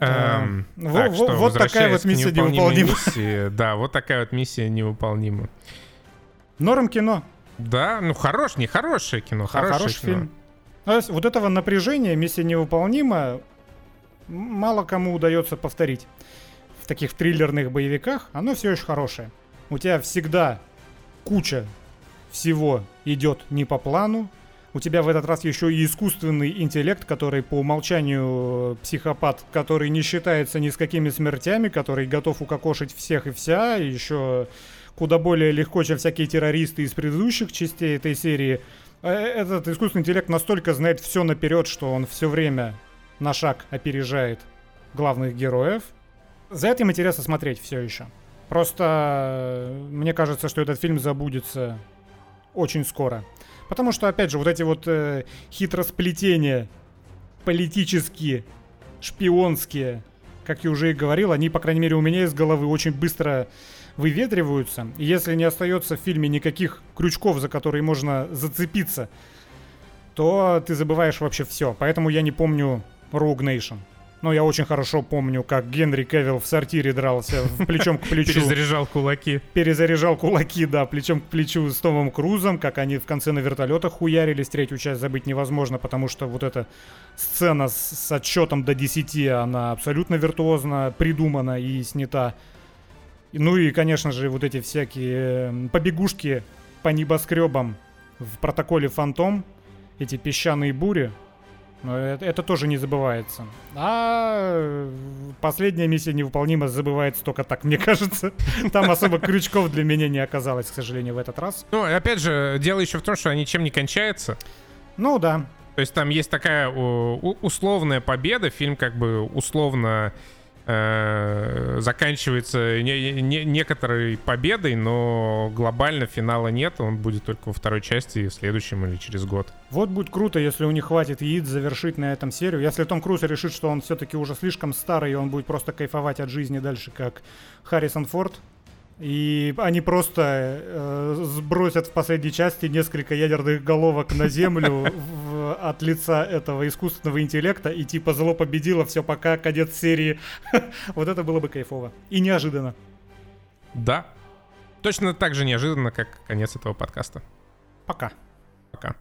Эм, вот такая вот миссия невыполнима. Да, вот такая вот миссия невыполнима. Норм кино. Да, ну хорош, не хорошее кино, хороший фильм. Ну, вот этого напряжения миссия невыполнима мало кому удается повторить в таких триллерных боевиках, оно все еще хорошее. У тебя всегда куча всего идет не по плану. У тебя в этот раз еще и искусственный интеллект, который по умолчанию психопат, который не считается ни с какими смертями, который готов укокошить всех и вся, еще куда более легко, чем всякие террористы из предыдущих частей этой серии. Э, этот искусственный интеллект настолько знает все наперед, что он все время на шаг опережает главных героев, за этим интересно смотреть все еще. Просто э, мне кажется, что этот фильм забудется очень скоро. Потому что, опять же, вот эти вот э, хитросплетения политические, шпионские, как я уже и говорил, они, по крайней мере, у меня из головы очень быстро выветриваются. И если не остается в фильме никаких крючков, за которые можно зацепиться, то ты забываешь вообще все. Поэтому я не помню Rogue Nation. Но я очень хорошо помню, как Генри Кевилл в сортире дрался плечом к плечу. Перезаряжал кулаки. Перезаряжал кулаки, да, плечом к плечу с Томом Крузом, как они в конце на вертолетах хуярились. Третью часть забыть невозможно, потому что вот эта сцена с, с отчетом до 10, она абсолютно виртуозно придумана и снята. Ну и, конечно же, вот эти всякие эм, побегушки по небоскребам в протоколе Фантом, эти песчаные бури, но это, это тоже не забывается. А последняя миссия невыполнима забывается только так, мне кажется. Там особо крючков для меня не оказалось, к сожалению, в этот раз. Ну, опять же, дело еще в том, что ничем не кончается. Ну да. То есть там есть такая условная победа, фильм как бы условно э, заканчивается не, не, некоторой победой, но глобально финала нет, он будет только во второй части, в следующем или через год. Вот будет круто, если у них хватит яиц завершить на этом серию. Если Том Круз решит, что он все-таки уже слишком старый, и он будет просто кайфовать от жизни дальше, как Харрисон Форд, и они просто э, сбросят в последней части несколько ядерных головок на землю в, от лица этого искусственного интеллекта и типа зло победило, все пока, конец серии. вот это было бы кайфово. И неожиданно. Да. Точно так же неожиданно, как конец этого подкаста. Пока. Пока.